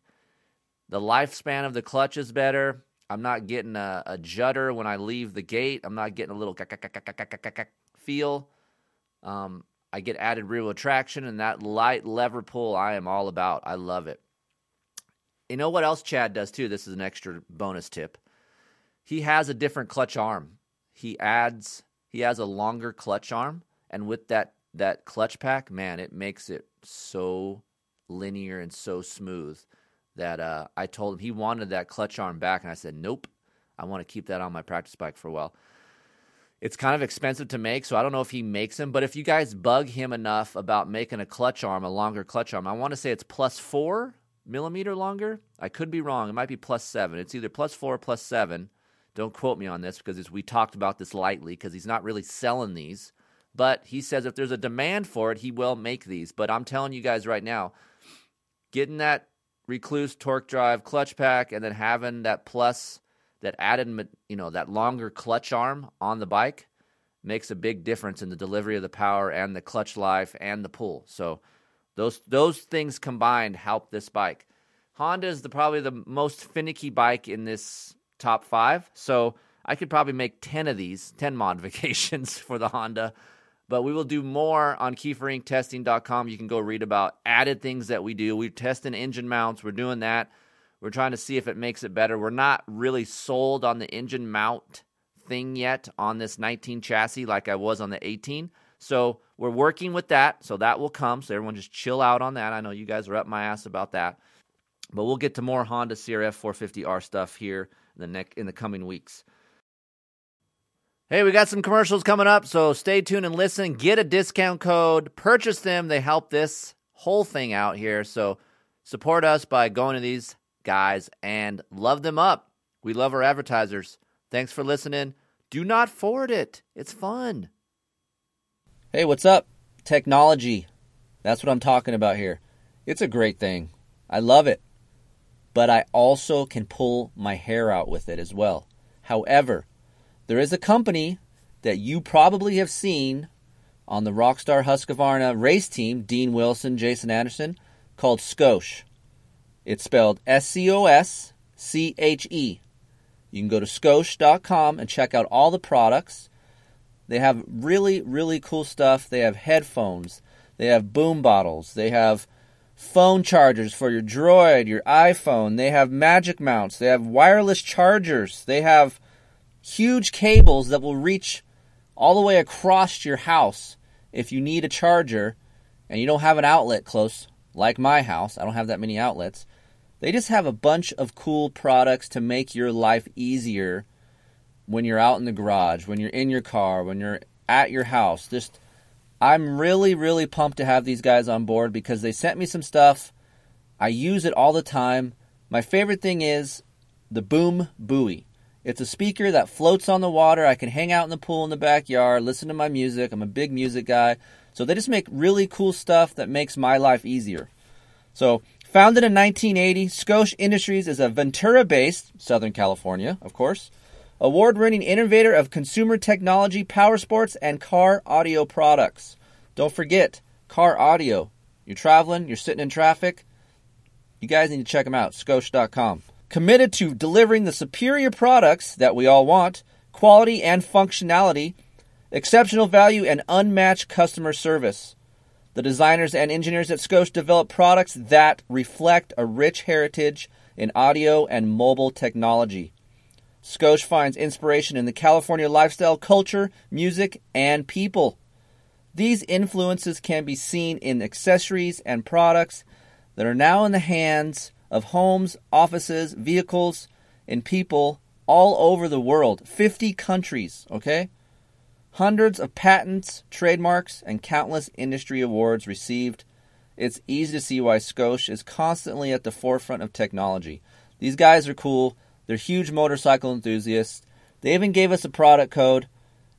The lifespan of the clutch is better. I'm not getting a, a judder when I leave the gate. I'm not getting a little feel. Um, I get added rear wheel traction and that light lever pull. I am all about. I love it. You know what else Chad does too? This is an extra bonus tip. He has a different clutch arm. He adds he has a longer clutch arm and with that that clutch pack, man, it makes it so linear and so smooth that uh, I told him he wanted that clutch arm back, and I said, "Nope, I want to keep that on my practice bike for a while." It's kind of expensive to make, so I don't know if he makes them. But if you guys bug him enough about making a clutch arm, a longer clutch arm, I want to say it's plus four millimeter longer. I could be wrong. It might be plus seven. It's either plus four or plus seven. Don't quote me on this because we talked about this lightly because he's not really selling these. But he says if there's a demand for it, he will make these. But I'm telling you guys right now, getting that Rekluse torque drive clutch pack and then having that plus that added you know that longer clutch arm on the bike makes a big difference in the delivery of the power and the clutch life and the pull. So those those things combined help this bike. Honda is the probably the most finicky bike in this top five. So I could probably make ten of these, ten modifications <laughs> for the Honda. But we will do more on keeferinctesting.com. You can go read about added things that we do. We're testing engine mounts. We're doing that. We're trying to see if it makes it better. We're not really sold on the engine mount thing yet on this 19 chassis like I was on the 18. So we're working with that. So that will come. So everyone just chill out on that. I know you guys are up my ass about that. But we'll get to more Honda CRF 450R stuff here the neck in the coming weeks. Hey, we got some commercials coming up, so stay tuned and listen. Get a discount code, purchase them. They help this whole thing out here. So support us by going to these guys and love them up. We love our advertisers. Thanks for listening. Do not forward it. It's fun. Hey, what's up? Technology. That's what I'm talking about here. It's a great thing. I love it. But I also can pull my hair out with it as well. However, there is a company that you probably have seen on the Rockstar Husqvarna race team, Dean Wilson, Jason Anderson, called Scosche. It's spelled S C O S C H E. You can go to scosche.com and check out all the products. They have really, really cool stuff. They have headphones, they have boom bottles, they have phone chargers for your Droid, your iPhone, they have magic mounts, they have wireless chargers, they have huge cables that will reach all the way across your house if you need a charger and you don't have an outlet close, like my house. I don't have that many outlets. They just have a bunch of cool products to make your life easier when you're out in the garage, when you're in your car, when you're at your house. Just I'm really really pumped to have these guys on board because they sent me some stuff. I use it all the time. My favorite thing is the Boom Buoy. It's a speaker that floats on the water. I can hang out in the pool in the backyard, listen to my music. I'm a big music guy. So they just make really cool stuff that makes my life easier. So, founded in 1980, Scosche Industries is a Ventura based, Southern California, of course, award winning innovator of consumer technology, power sports, and car audio products. Don't forget, car audio. You're traveling, you're sitting in traffic. You guys need to check them out, Scosche.com. Committed to delivering the superior products that we all want, quality and functionality, exceptional value, and unmatched customer service. The designers and engineers at Scosche develop products that reflect a rich heritage in audio and mobile technology. Scosche finds inspiration in the California lifestyle, culture, music, and people. These influences can be seen in accessories and products that are now in the hands of homes, offices, vehicles, and people all over the world. 50 countries, okay? Hundreds of patents, trademarks, and countless industry awards received. It's easy to see why Scosche is constantly at the forefront of technology. These guys are cool. They're huge motorcycle enthusiasts. They even gave us a product code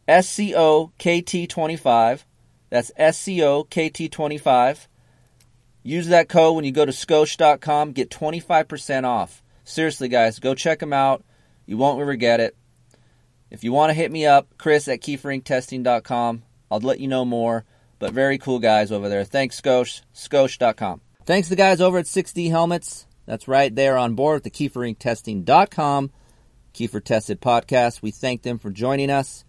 SCOKT25. That's SCOKT25. Use that code when you go to scosche.com. Get 25% off. Seriously, guys, go check them out. You won't regret it. If you want to hit me up, Kris at keeferinctesting.com. I'll let you know more. But very cool guys over there. Thanks, Scosche. Scosche.com. Thanks to the guys over at 6D Helmets. That's right. They're on board with the keeferinctesting.com Keefer Tested podcast. We thank them for joining us.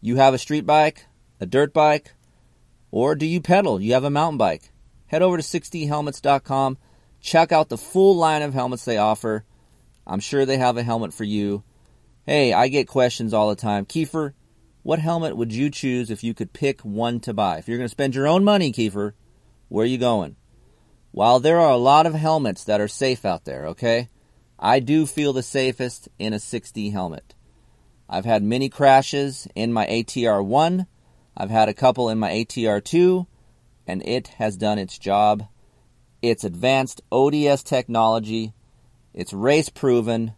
You have a street bike, a dirt bike, or do you pedal? You have a mountain bike. Head over to 6dhelmets.com. Check out the full line of helmets they offer. I'm sure they have a helmet for you. Hey, I get questions all the time. Keefer, what helmet would you choose if you could pick one to buy? If you're going to spend your own money, Keefer, where are you going? While there are a lot of helmets that are safe out there, okay, I do feel the safest in a 6D helmet. I've had many crashes in my ATR 1, I've had a couple in my ATR 2, and it has done its job. It's advanced ODS technology, it's race proven.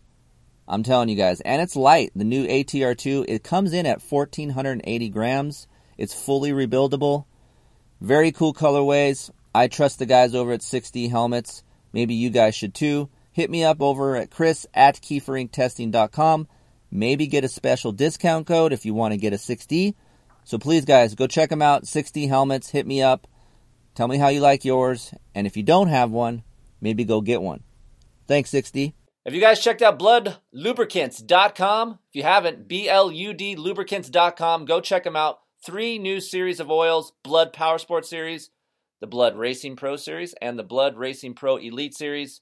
I'm telling you guys, and it's light. The new ATR 2, it comes in at 1480 grams. It's fully rebuildable. Very cool colorways. I trust the guys over at 6D Helmets. Maybe you guys should too. Hit me up over at kris at keeferinctesting.com. Maybe get a special discount code if you want to get a 6D. So please, guys, go check them out. 6D Helmets. Hit me up. Tell me how you like yours. And if you don't have one, maybe go get one. Thanks, 6D. Have you guys checked out bludlubricants.com? If you haven't, B L U D lubricants.com. Go check them out. Three new series of oils Blud Power Sport Series, the Blud Racing Pro Series, and the Blud Racing Pro Elite Series.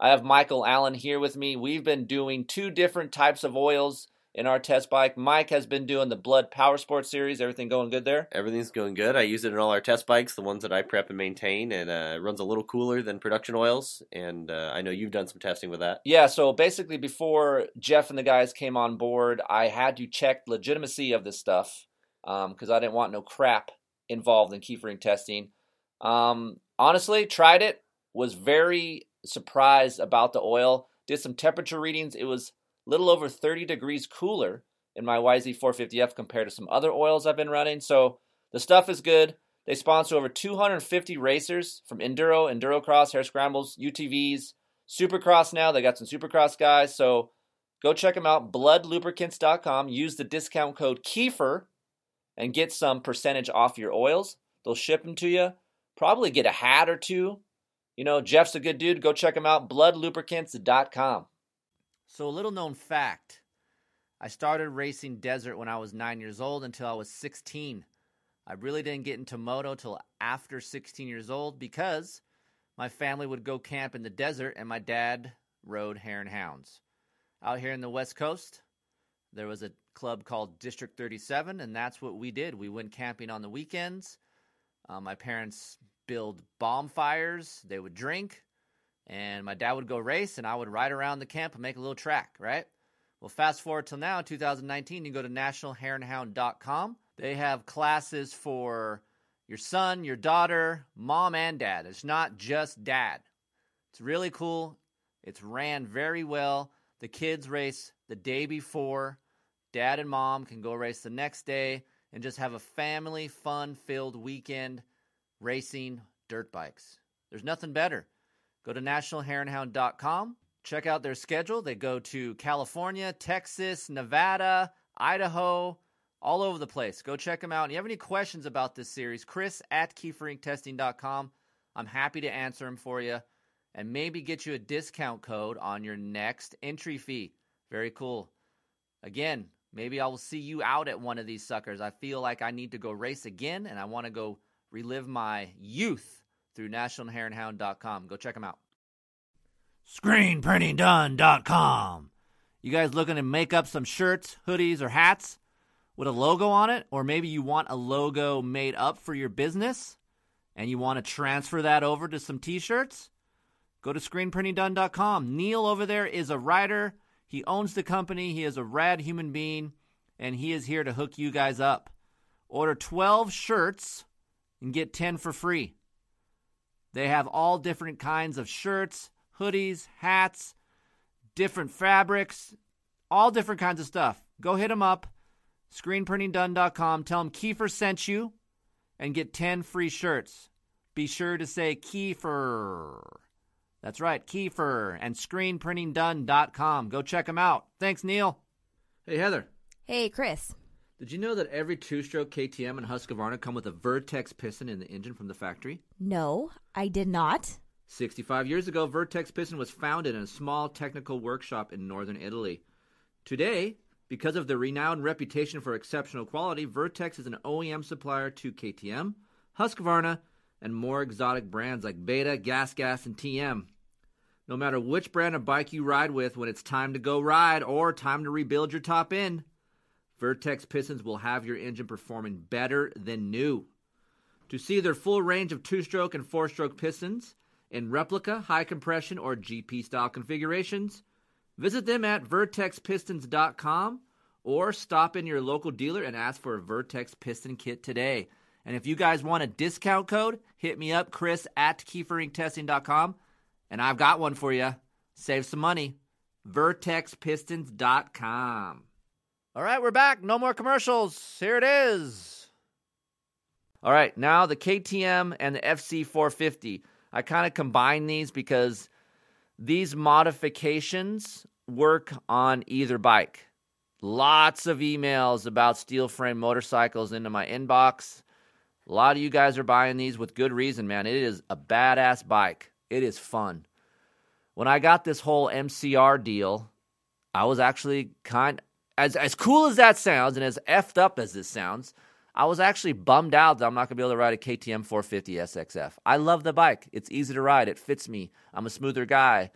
I have Michael Allen here with me. We've been doing two different types of oils in our test bike. Mike has been doing the Blud Power Sport Series. Everything going good there? Everything's going good. I use it in all our test bikes, the ones that I prep and maintain, and uh, it runs a little cooler than production oils. And uh, I know you've done some testing with that. Yeah, so basically, before Jeff and the guys came on board, I had to check legitimacy of this stuff because um, I didn't want no crap involved in Keefer Inc Testing. Um, honestly, tried it, was very surprised about the oil. Did some temperature readings. It was a little over 30 degrees cooler in my YZ450F compared to some other oils I've been running. So the stuff is good. They sponsor over 250 racers from enduro, endurocross, hare scrambles, UTVs, supercross now. They got some supercross guys. So go check them out. Bludlubricants.com. Use the discount code Keefer and get some percentage off your oils. They'll ship them to you. Probably get a hat or two. You know, Jeff's a good dude. Go check him out. Bludlubricants.com. So, a little known fact I started racing desert when I was nine years old until I was 16. I really didn't get into moto till after 16 years old because my family would go camp in the desert and my dad rode hare and hounds. Out here in the West Coast, there was a club called District 37, and that's what we did. We went camping on the weekends. Uh, my parents build bonfires, they would drink, and my dad would go race, and I would ride around the camp and make a little track, right? Well, fast forward till now, 2019, you go to nationalhareandhound.com. They have classes for your son, your daughter, mom, and dad. It's not just dad. It's really cool. It's ran very well. The kids race the day before. Dad and mom can go race the next day and just have a family fun filled weekend racing dirt bikes. There's nothing better. Go to nationalhareandhound.com, check out their schedule. They go to California, Texas, Nevada, Idaho, all over the place. Go check them out. And you have any questions about this series, Kris at keeferinctesting.com. I'm happy to answer them for you and maybe get you a discount code on your next entry fee. Very cool. Again, maybe I will see you out at one of these suckers. I feel like I need to go race again and I want to go relive my youth through nationalhareandhound.com. Go check them out. ScreenPrintingDone.com. You guys looking to make up some shirts, hoodies, or hats with a logo on it? Or maybe you want a logo made up for your business and you want to transfer that over to some t shirts? Go to screenprintingdone.com. Neil over there is a writer. He owns the company. He is a rad human being, and he is here to hook you guys up. Order 12 shirts and get 10 for free. They have all different kinds of shirts, hoodies, hats, different fabrics, all different kinds of stuff. Go hit them up, screenprintingdone.com. Tell them Keefer sent you and get 10 free shirts. Be sure to say Keefer. That's right, Keefer and screenprintingdone.com. Go check them out. Thanks, Neil. Hey, Heather. Hey, Kris. Did you know that every two stroke KTM and Husqvarna come with a Vertex piston in the engine from the factory? No, I did not. 65 years ago, Vertex Piston was founded in a small technical workshop in northern Italy. Today, because of their renowned reputation for exceptional quality, Vertex is an OEM supplier to KTM, Husqvarna, and more exotic brands like Beta, Gas Gas, and TM. No matter which brand of bike you ride with, when it's time to go ride or time to rebuild your top end, Vertex pistons will have your engine performing better than new. To see their full range of two stroke and four stroke pistons in replica, high compression, or GP style configurations, visit them at vertexpistons.com or stop in your local dealer and ask for a Vertex piston kit today. And if you guys want a discount code, hit me up, Kris at keeferinctesting.com, and I've got one for you. Save some money. VertexPistons.com. All right, we're back. No more commercials. Here it is. All right, now the KTM and the FC450. I kind of combine these because these modifications work on either bike. Lots of emails about steel frame motorcycles into my inbox. A lot of you guys are buying these with good reason, man. It is a badass bike. It is fun. When I got this whole MCR deal, I was actually kind as as cool as that sounds and as effed up as this sounds, I was actually bummed out that I'm not gonna be able to ride a KTM 450 SXF. I love the bike. It's easy to ride. It fits me. I'm a smoother guy.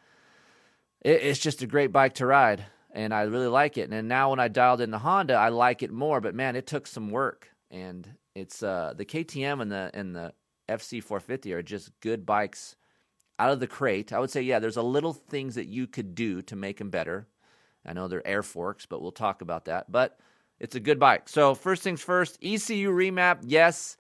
It, it's just a great bike to ride, and I really like it. And now when I dialed in the Honda, I like it more. But man, it took some work, and it's uh, the KTM and the and the FC 450 are just good bikes out of the crate. I would say, yeah, there's a little things that you could do to make them better. I know they're air forks, but we'll talk about that. But it's a good bike. So first things first, ECU remap. Yes,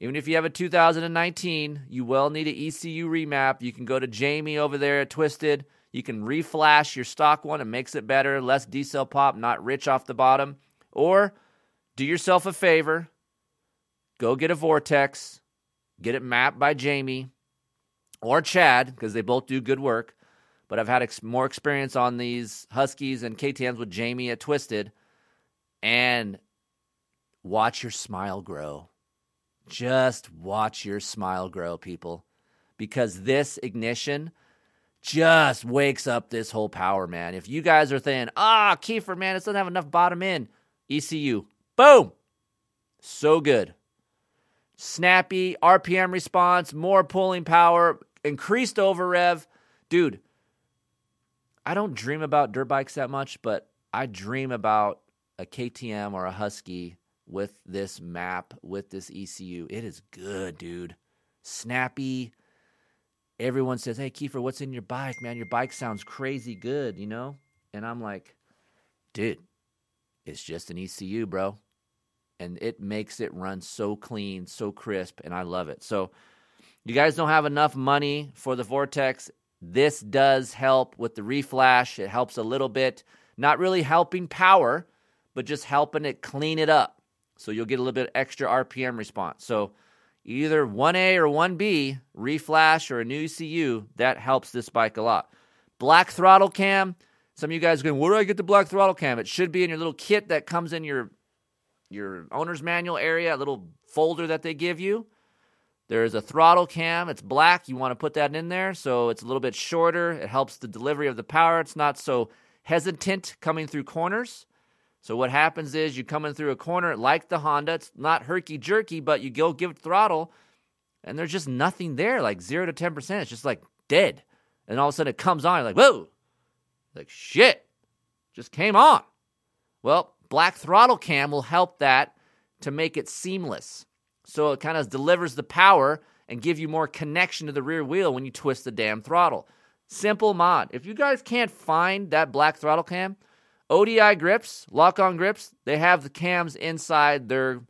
even if you have a 2019, you will need an ECU remap. You can go to Jamie over there at Twisted. You can reflash your stock one. It makes it better, less diesel pop, not rich off the bottom. Or do yourself a favor, go get a Vortex, get it mapped by Jamie or Chad because they both do good work. But I've had ex- more experience on these Huskies and KTM's with Jamie at Twisted, and watch your smile grow. Just watch your smile grow, people, because this ignition just wakes up this whole power, man. If you guys are saying, ah, oh, Keefer, man, it doesn't have enough bottom end, ECU, boom, so good. Snappy RPM response, more pulling power, increased over rev. Dude, I don't dream about dirt bikes that much, but I dream about a KTM or a Husky with this map, with this ECU. It is good, dude. Snappy. Everyone says, Hey, Keefer, what's in your bike, man? Your bike sounds crazy good, you know? And I'm like, Dude, it's just an ECU, bro. And it makes it run so clean, so crisp, and I love it. So, you guys don't have enough money for the Vortex. This does help with the reflash. It helps a little bit. Not really helping power, but just helping it clean it up. So you'll get a little bit extra RPM response. So either 1A or 1B, reflash or a new ECU, that helps this bike a lot. Black throttle cam. Some of you guys are going, where do I get the black throttle cam? It should be in your little kit that comes in your your owner's manual area, a little folder that they give you. There's a throttle cam. It's black. You want to put that in there so it's a little bit shorter. It helps the delivery of the power. It's not so hesitant coming through corners. So what happens is you come in through a corner like the Honda. It's not herky jerky, but you go give it throttle, and there's just nothing there, like zero to ten percent. It's just like dead, and all of a sudden it comes on. You're like whoa, like shit, just came on. Well, black throttle cam will help that to make it seamless. So it kind of delivers the power and give you more connection to the rear wheel when you twist the damn throttle. Simple mod. If you guys can't find that black throttle cam, ODI grips, lock on grips, they have the cams inside their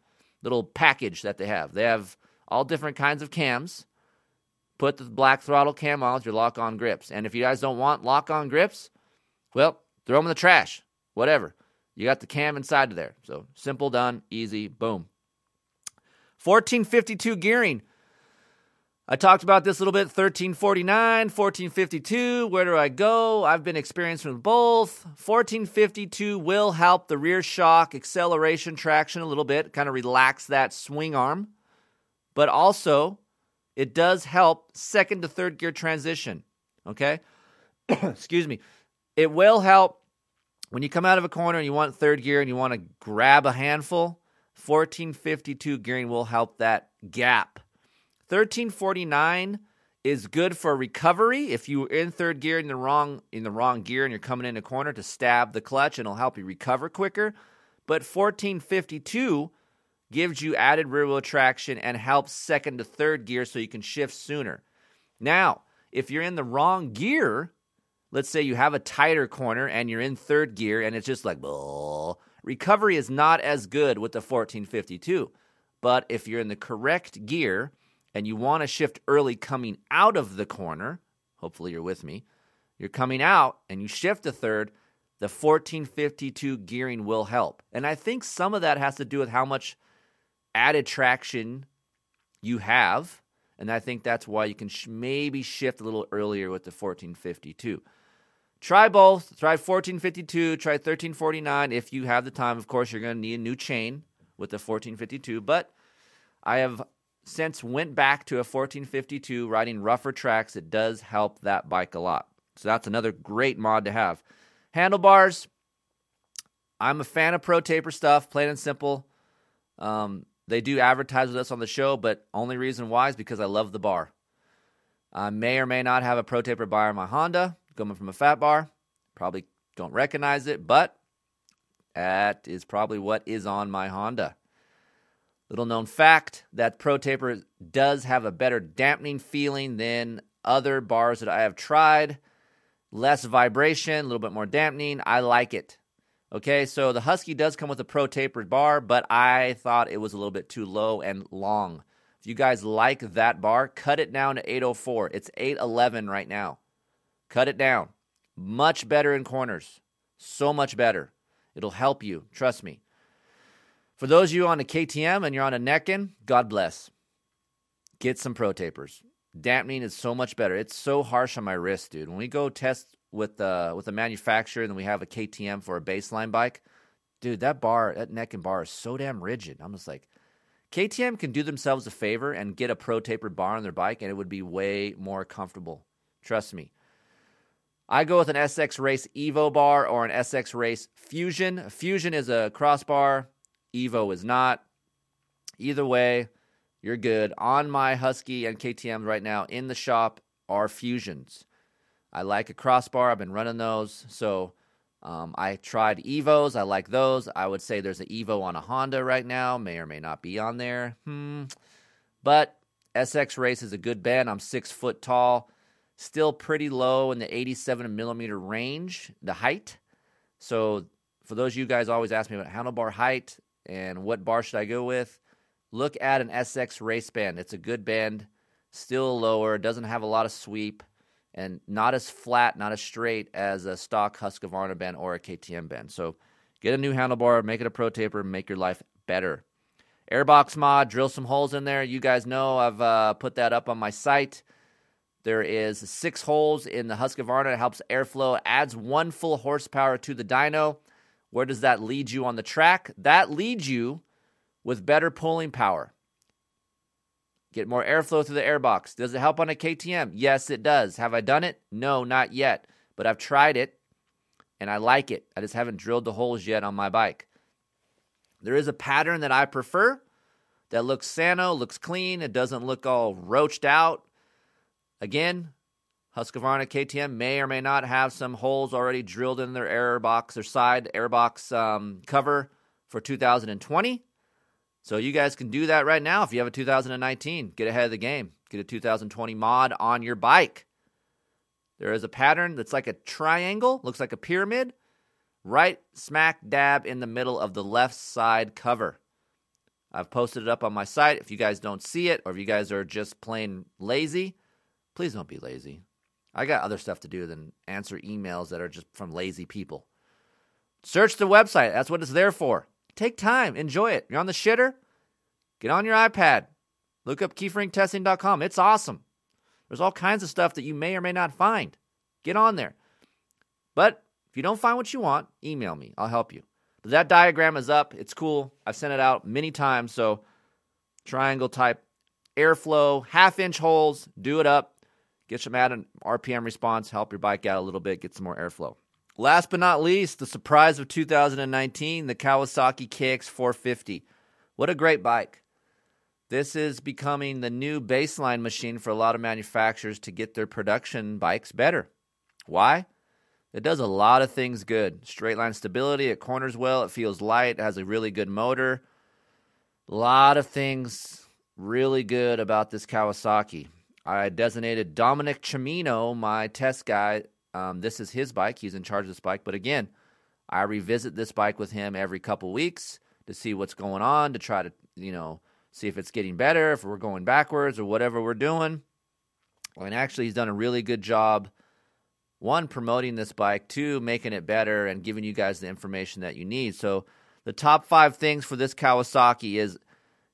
little package that they have. They have all different kinds of cams. Put the black throttle cam on with your lock on grips. And if you guys don't want lock on grips, well, throw them in the trash. Whatever. You got the cam inside of there. So simple, done, easy, boom. 1452 gearing. I talked about this a little bit 1349, 1452. Where do I go? I've been experienced with both. 1452 will help the rear shock, acceleration, traction a little bit, kind of relax that swing arm. But also, it does help second to third gear transition. Okay? <coughs> Excuse me. It will help when you come out of a corner and you want third gear and you want to grab a handful. 1452 gearing will help that gap 1349 is good for recovery if you're in third gear in the wrong in the wrong gear and you're coming in a corner to stab the clutch and it'll help you recover quicker. But 1452 gives you added rear wheel traction and helps second to third gear so you can shift sooner. Now, if you're in the wrong gear, let's say you have a tighter corner and you're in third gear and it's just like, recovery is not as good with the 1452. But if you're in the correct gear and you want to shift early coming out of the corner, hopefully you're with me, you're coming out and you shift to third, the 1452 gearing will help. And I think some of that has to do with how much added traction you have. And I think that's why you can sh- maybe shift a little earlier with the 1452. Try both. Try 1452, try 1349 if you have the time. Of course, you're going to need a new chain with the 1452, but I have since went back to a 1452 riding rougher tracks. It does help that bike a lot. So that's another great mod to have. Handlebars. I'm a fan of Pro Taper stuff, plain and simple. Um, they do advertise with us on the show, but only reason why is because I love the bar. I may or may not have a Pro Taper bar in my Honda, coming from a fat bar. Probably don't recognize it, but that is probably what is on my Honda. Little known fact that Pro Taper does have a better dampening feeling than other bars that I have tried. Less vibration, a little bit more dampening. I like it. Okay, so the Husky does come with a Pro Tapered bar, but I thought it was a little bit too low and long. If you guys like that bar, cut it down to 804. It's 811 right now. Cut it down. Much better in corners. So much better. It'll help you. Trust me. For those of you on a KTM and you're on a Neken, God bless. Get some pro tapers. Dampening is so much better. It's so harsh on my wrist, dude. When we go test with uh with a manufacturer and we have a KTM for a baseline bike, dude, that bar, that Neken bar is so damn rigid. I'm just like, KTM can do themselves a favor and get a pro tapered bar on their bike, and it would be way more comfortable. Trust me. I go with an SX Race Evo bar or an SX Race Fusion. Fusion is a crossbar. Evo is not. Either way, you're good. On my Husky and KTMs right now in the shop are Fusions. I like a crossbar. I've been running those. So um, I tried Evos. I like those. I would say there's an Evo on a Honda right now. May or may not be on there. Hmm. But SX Race is a good band. I'm six foot tall. Still pretty low in the 87 millimeter range, the height. So for those of you guys always ask me about handlebar height, and what bar should I go with? Look at an SX race band. It's a good band, still lower, doesn't have a lot of sweep, and not as flat, not as straight as a stock Husqvarna band or a KTM band. So get a new handlebar, make it a pro taper, make your life better. Airbox mod, drill some holes in there. You guys know I've uh, put that up on my site. There is six holes in the Husqvarna. It helps airflow, adds one full horsepower to the dyno. Where does that lead you on the track? That leads you with better pulling power. Get more airflow through the airbox. Does it help on a KTM? Yes, it does. Have I done it? No, not yet. But I've tried it and I like it. I just haven't drilled the holes yet on my bike. There is a pattern that I prefer that looks sano, looks clean. It doesn't look all roached out. Again, Husqvarna KTM may or may not have some holes already drilled in their airbox, their side airbox um, cover for 2020. So you guys can do that right now if you have a 2019. Get ahead of the game. Get a 2020 mod on your bike. There is a pattern that's like a triangle, looks like a pyramid, right smack dab in the middle of the left side cover. I've posted it up on my site. If you guys don't see it or if you guys are just plain lazy, please don't be lazy. I got other stuff to do than answer emails that are just from lazy people. Search the website. That's what it's there for. Take time, enjoy it. You're on the shitter, get on your iPad, look up keeferinctesting.com. It's awesome. There's all kinds of stuff that you may or may not find. Get on there. But if you don't find what you want, email me. I'll help you. But that diagram is up. It's cool. I've sent it out many times. So triangle type airflow, half inch holes, do it up. Get some added RPM response, help your bike out a little bit, get some more airflow. Last but not least, the surprise of 2019, the Kawasaki KX450. What a great bike. This is becoming the new baseline machine for a lot of manufacturers to get their production bikes better. Why? It does a lot of things good. Straight line stability, it corners well, it feels light, it has a really good motor. A lot of things really good about this Kawasaki. I designated Dominic Chimino my test guy um, this is his bike. He's in charge of this bike. But again, I revisit this bike with him every couple weeks to see what's going on, to try to, you know, see if it's getting better, if we're going backwards or whatever we're doing. And actually, he's done a really good job. One, promoting this bike, two, making it better and giving you guys the information that you need. So, the top five things for this Kawasaki is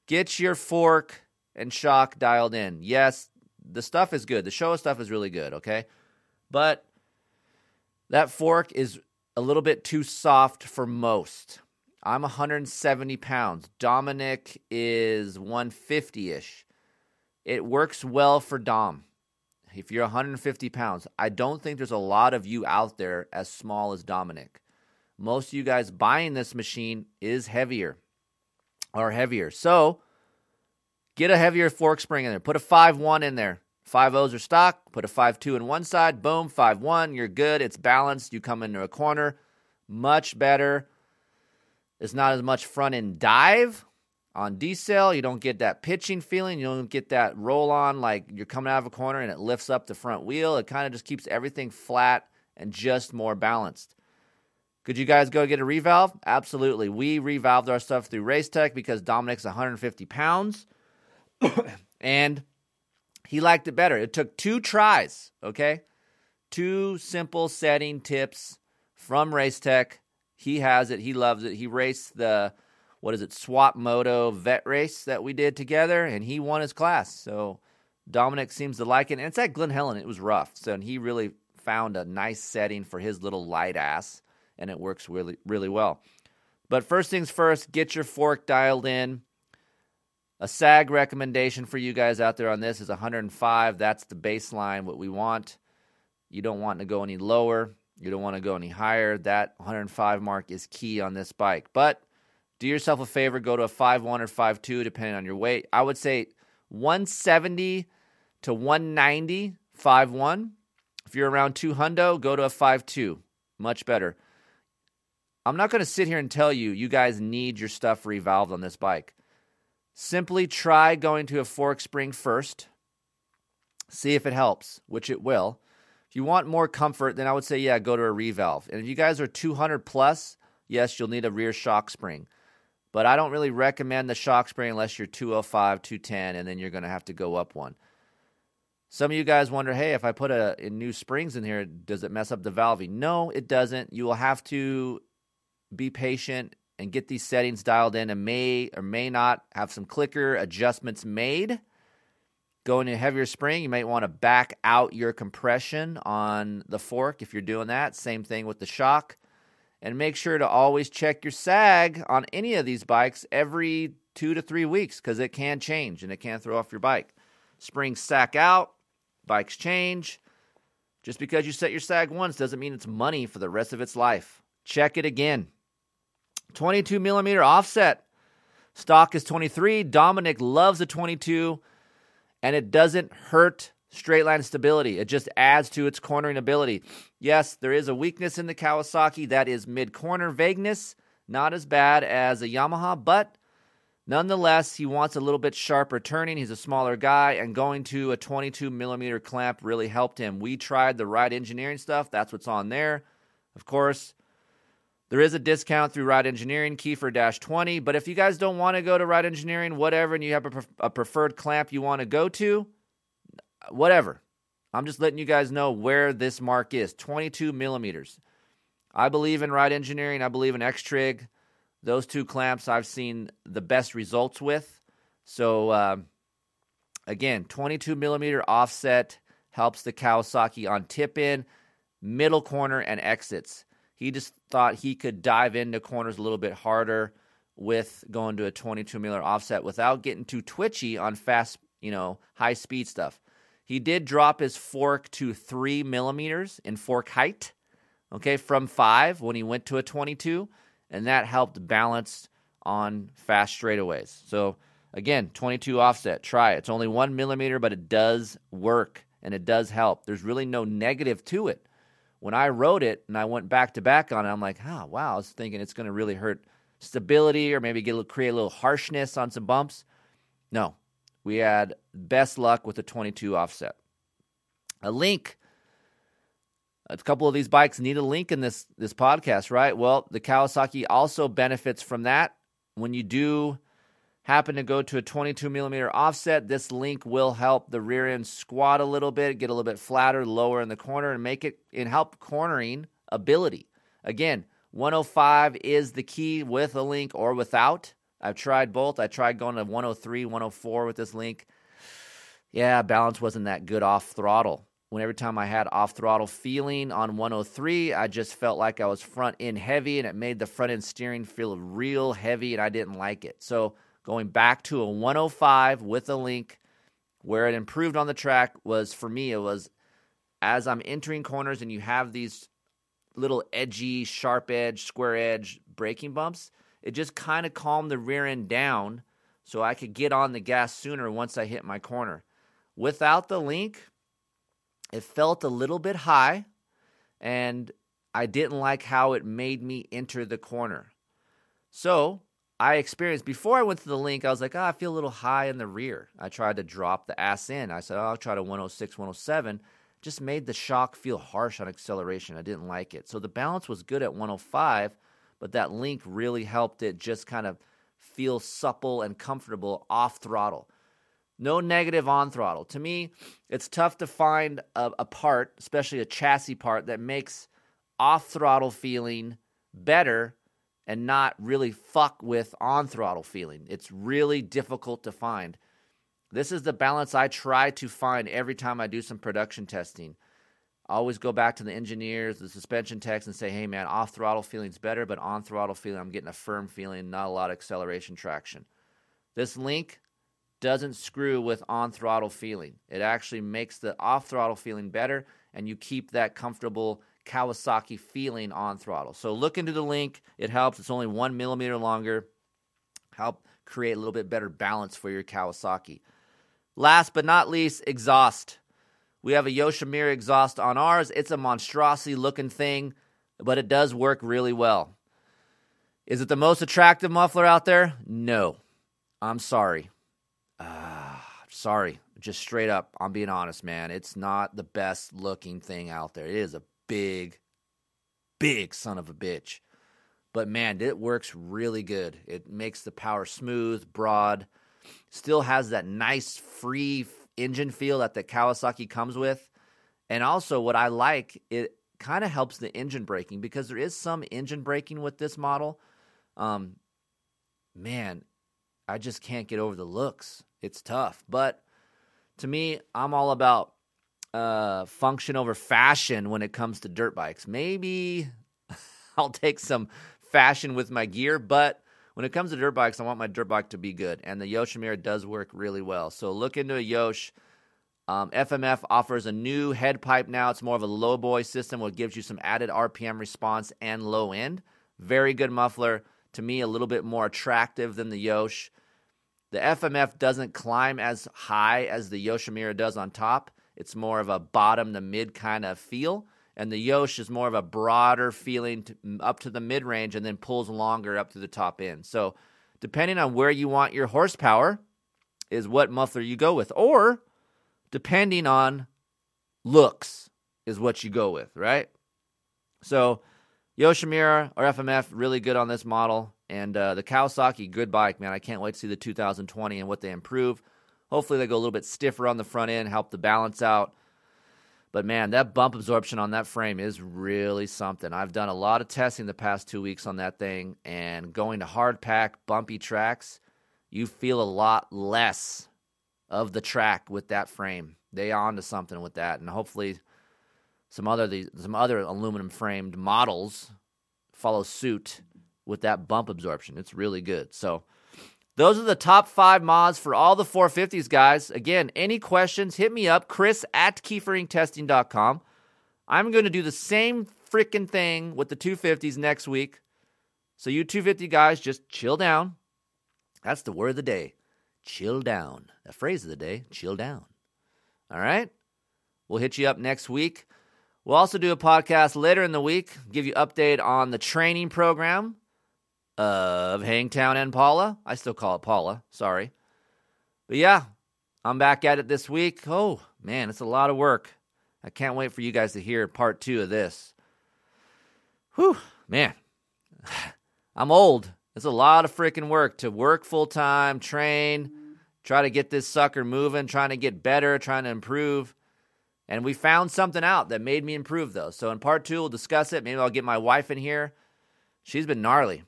get your fork and shock dialed in. Yes, the stuff is good. The Showa stuff is really good, okay? But that fork is a little bit too soft for most. I'm 170 pounds. Dominic is 150 ish. It works well for Dom. If you're 150 pounds, I don't think there's a lot of you out there as small as Dominic. Most of you guys buying this machine is heavier or heavier. So get a heavier fork spring in there. Put a 5 1 in there. Five O's are stock. Put a five two in one side. Boom, five one. You're good. It's balanced. You come into a corner, much better. It's not as much front end dive on decel. You don't get that pitching feeling. You don't get that roll on like you're coming out of a corner and it lifts up the front wheel. It kind of just keeps everything flat and just more balanced. Could you guys go get a revalve? Absolutely. We revalved our stuff through Race Tech because Dominic's 150 pounds. <coughs> and he liked it better. It took two tries, okay? Two simple setting tips from Race Tech. He has it. He loves it. He raced the, what is it, Swap Moto vet race that we did together, and he won his class. So Dominic seems to like it. And it's at Glen Helen. It was rough. So and he really found a nice setting for his little light ass, and it works really, really well. But first things first, get your fork dialed in. A SAG recommendation for you guys out there on this is 105. That's the baseline, what we want. You don't want to go any lower. You don't want to go any higher. That 105 mark is key on this bike. But do yourself a favor, go to a 5'1 or 5'2, depending on your weight. I would say 170 to 190, 5'1. If you're around 200, go to a 5'2. Much better. I'm not going to sit here and tell you, you guys need your stuff revalved on this bike. Simply try going to a fork spring first. See if it helps, which it will. If you want more comfort, then I would say, yeah, go to a revalve. And if you guys are 200 plus, yes, you'll need a rear shock spring. But I don't really recommend the shock spring unless you're 205, 210, and then you're going to have to go up one. Some of you guys wonder, hey, if I put a, a new springs in here, does it mess up the valving? No, it doesn't. You will have to be patient and get these settings dialed in and may or may not have some clicker adjustments made. Going to heavier spring, you might want to back out your compression on the fork if you're doing that. Same thing with the shock. And make sure to always check your sag on any of these bikes every two to three weeks because it can change and it can throw off your bike. Springs sack out, bikes change. Just because you set your sag once doesn't mean it's money for the rest of its life. Check it again. 22 millimeter offset. Stock is 23. Dominic loves a 22, and it doesn't hurt straight line stability. It just adds to its cornering ability. Yes, there is a weakness in the Kawasaki that is mid corner vagueness. Not as bad as a Yamaha, but nonetheless, he wants a little bit sharper turning. He's a smaller guy, and going to a 22 millimeter clamp really helped him. We tried the Ride Engineering stuff, that's what's on there. Of course, there is a discount through Ride Engineering, Keefer Dash 20. But if you guys don't want to go to Ride Engineering, whatever, and you have a, pref- a preferred clamp you want to go to, whatever. I'm just letting you guys know where this mark is 22 millimeters. I believe in Ride Engineering, I believe in Xtrig. Those two clamps I've seen the best results with. So, uh, again, 22 millimeter offset helps the Kawasaki on tip in, middle corner, and exits. He just thought he could dive into corners a little bit harder with going to a 22 millimeter offset without getting too twitchy on fast, you know, high speed stuff. He did drop his fork to three millimeters in fork height, okay, from five when he went to a 22, and that helped balance on fast straightaways. So, again, 22 offset, try it. It's only one millimeter, but it does work and it does help. There's really no negative to it when I wrote it and I went back to back on it, I'm like, oh, wow, I was thinking it's going to really hurt stability or maybe get a little, create a little harshness on some bumps. No, we had best luck with the 22 offset. A link. A couple of these bikes need a link in this this podcast, right? Well, the Kawasaki also benefits from that. When you do happen to go to a 22 millimeter offset, this link will help the rear end squat a little bit, get a little bit flatter, lower in the corner, and make it and help cornering ability. Again, 105 is the key with a link or without. I've tried both. I tried going to 103, 104 with this link. Yeah, balance wasn't that good off throttle. When every time I had off throttle feeling on 103, I just felt like I was front end heavy and it made the front end steering feel real heavy and I didn't like it. So Going back to a 105 with a link where it improved on the track was for me, it was as I'm entering corners and you have these little edgy, sharp edge, square edge braking bumps, it just kind of calmed the rear end down so I could get on the gas sooner once I hit my corner. Without the link, it felt a little bit high and I didn't like how it made me enter the corner. So I experienced before I went to the link, I was like, oh, I feel a little high in the rear. I tried to drop the ass in. I said, oh, I'll try to 106, 107. Just made the shock feel harsh on acceleration. I didn't like it. So the balance was good at 105, but that link really helped it just kind of feel supple and comfortable off throttle. No negative on throttle. To me, it's tough to find a, a part, especially a chassis part, that makes off throttle feeling better and not really fuck with on throttle feeling. It's really difficult to find. This is the balance I try to find every time I do some production testing. I always go back to the engineers, the suspension techs, and say, hey man, off throttle feeling's better, but on throttle feeling, I'm getting a firm feeling, not a lot of acceleration traction. This link doesn't screw with on throttle feeling. It actually makes the off throttle feeling better, and you keep that comfortable Kawasaki feeling on throttle. So look into the link. It helps. It's only one millimeter longer. Help create a little bit better balance for your Kawasaki. Last but not least, exhaust. We have a Yoshimura exhaust on ours. It's a monstrosity looking thing, but it does work really well. Is it the most attractive muffler out there? No. I'm sorry. Uh, sorry. Just straight up, I'm being honest, man. It's not the best looking thing out there. It is a big, big son of a bitch. But man, it works really good. It makes the power smooth, broad, still has that nice free engine feel that the Kawasaki comes with. And also, what I like, it kind of helps the engine braking because there is some engine braking with this model. Um, man, I just can't get over the looks. It's tough. But to me, I'm all about uh, function over fashion when it comes to dirt bikes. Maybe <laughs> I'll take some fashion with my gear, but when it comes to dirt bikes, I want my dirt bike to be good. And the Yoshimura does work really well. So look into a Yosh. Um, FMF offers a new head pipe now. It's more of a low boy system, which gives you some added RPM response and low end. Very good muffler. To me, a little bit more attractive than the Yosh. The FMF doesn't climb as high as the Yoshimura does on top. It's more of a bottom to mid kind of feel. And the Yosh is more of a broader feeling to, up to the mid range and then pulls longer up to the top end. So, depending on where you want your horsepower, is what muffler you go with. Or, depending on looks, is what you go with, right? So, Yoshimura or FMF, really good on this model. And uh, the Kawasaki, good bike, man. I can't wait to see the 2020 and what they improve. Hopefully, they go a little bit stiffer on the front end, help the balance out. But man, that bump absorption on that frame is really something. I've done a lot of testing the past two weeks on that thing, and going to hard pack, bumpy tracks, you feel a lot less of the track with that frame. They onto something with that, and hopefully, some other some other aluminum framed models follow suit with that bump absorption. It's really good. So those are the top five mods for all the 450s, guys. Again, any questions, hit me up, kris at keeferinctesting.com. I'm going to do the same freaking thing with the 250s next week. So, you 250 guys, just chill down. That's the word of the day. Chill down. The phrase of the day, chill down. All right? We'll hit you up next week. We'll also do a podcast later in the week, give you update on the training program of Hangtown and Paula. I still call it Paula, sorry. But yeah, I'm back at it this week. Oh, man, it's a lot of work. I can't wait for you guys to hear part two of this. Whew, man. <sighs> I'm old. It's a lot of freaking work to work full time, train, try to get this sucker moving, trying to get better, trying to improve. And we found something out that made me improve, though. So in part two, we'll discuss it. Maybe I'll get my wife in here. She's been gnarly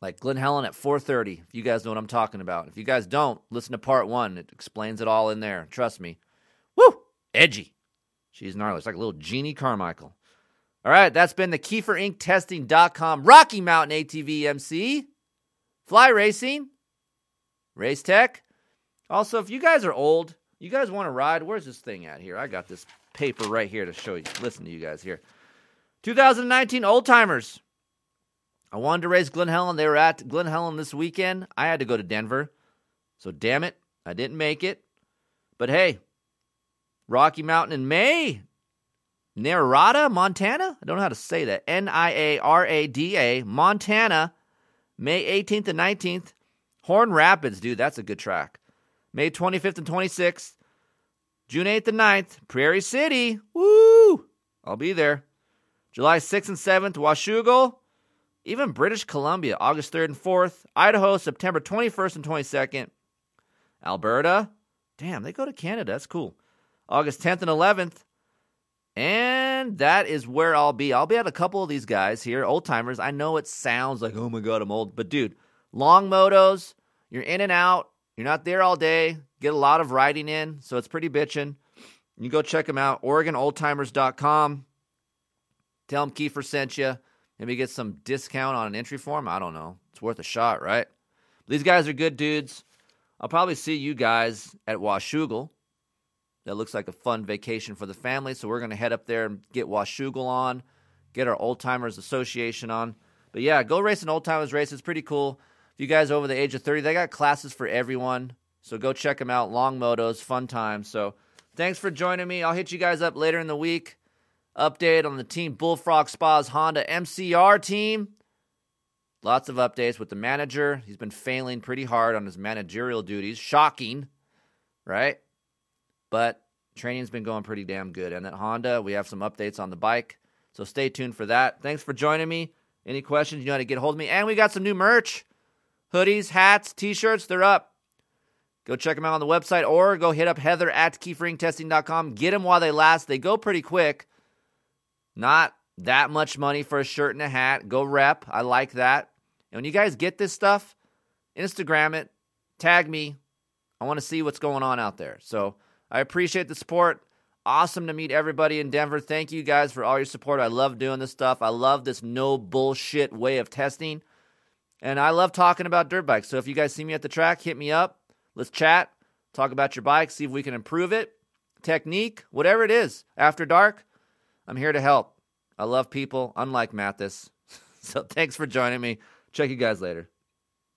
like Glen Helen at 4:30. If you guys know what I'm talking about. If you guys don't, listen to part one. It explains it all in there. Trust me. Woo! Edgy. She's gnarly. It's like a little Jeannie Carmichael. All right, that's been the KeeferIncTesting.com Rocky Mountain ATV MC. Fly Racing. Race Tech. Also, if you guys are old, you guys want to ride, where's this thing at here? I got this paper right here to show you. Listen to you guys here. 2019 Old Timers. I wanted to race Glen Helen. They were at Glen Helen this weekend. I had to go to Denver. So damn it, I didn't make it. But hey, Rocky Mountain in May. Niarada, Montana? I don't know how to say that. N I A R A D A, Montana, May 18th and 19th. Horn Rapids, dude, that's a good track. May 25th and 26th. June 8th and 9th, Prairie City. Woo! I'll be there. July 6th and 7th, Washougal. Even British Columbia, August 3rd and 4th. Idaho, September 21st and 22nd. Alberta, damn, they go to Canada. That's cool. August 10th and 11th. And that is where I'll be. I'll be at a couple of these guys here, old timers. I know it sounds like, oh my God, I'm old. But dude, long motos, you're in and out. You're not there all day. Get a lot of riding in. So it's pretty bitching. You go check them out. OregonOldTimers.com. Tell them Keefer sent you. Maybe get some discount on an entry form. I don't know. It's worth a shot, right? These guys are good dudes. I'll probably see you guys at Washougal. That looks like a fun vacation for the family. So we're going to head up there and get Washougal on, get our Old Timers Association on. But yeah, go race an Old Timers race. It's pretty cool. If you guys over the age of 30, they got classes for everyone. So go check them out. Long motos, fun times. So thanks for joining me. I'll hit you guys up later in the week. Update on the Team Bullfrog Spas Honda MCR team. Lots of updates with the manager. He's been failing pretty hard on his managerial duties. Shocking, right? But training's been going pretty damn good. And at Honda, we have some updates on the bike. So stay tuned for that. Thanks for joining me. Any questions, you know how to get a hold of me. And we got some new merch hoodies, hats, t shirts. They're up. Go check them out on the website or go hit up Heather at keeferinctesting.com. Get them while they last. They go pretty quick. Not that much money for a shirt and a hat. Go rep. I like that. And when you guys get this stuff, Instagram it, tag me. I want to see what's going on out there. So I appreciate the support. Awesome to meet everybody in Denver. Thank you guys for all your support. I love doing this stuff. I love this no bullshit way of testing. And I love talking about dirt bikes. So if you guys see me at the track, hit me up. Let's chat, talk about your bike, see if we can improve it, technique, whatever it is. After dark, I'm here to help. I love people, unlike Matthes. <laughs> So thanks for joining me. Check you guys later.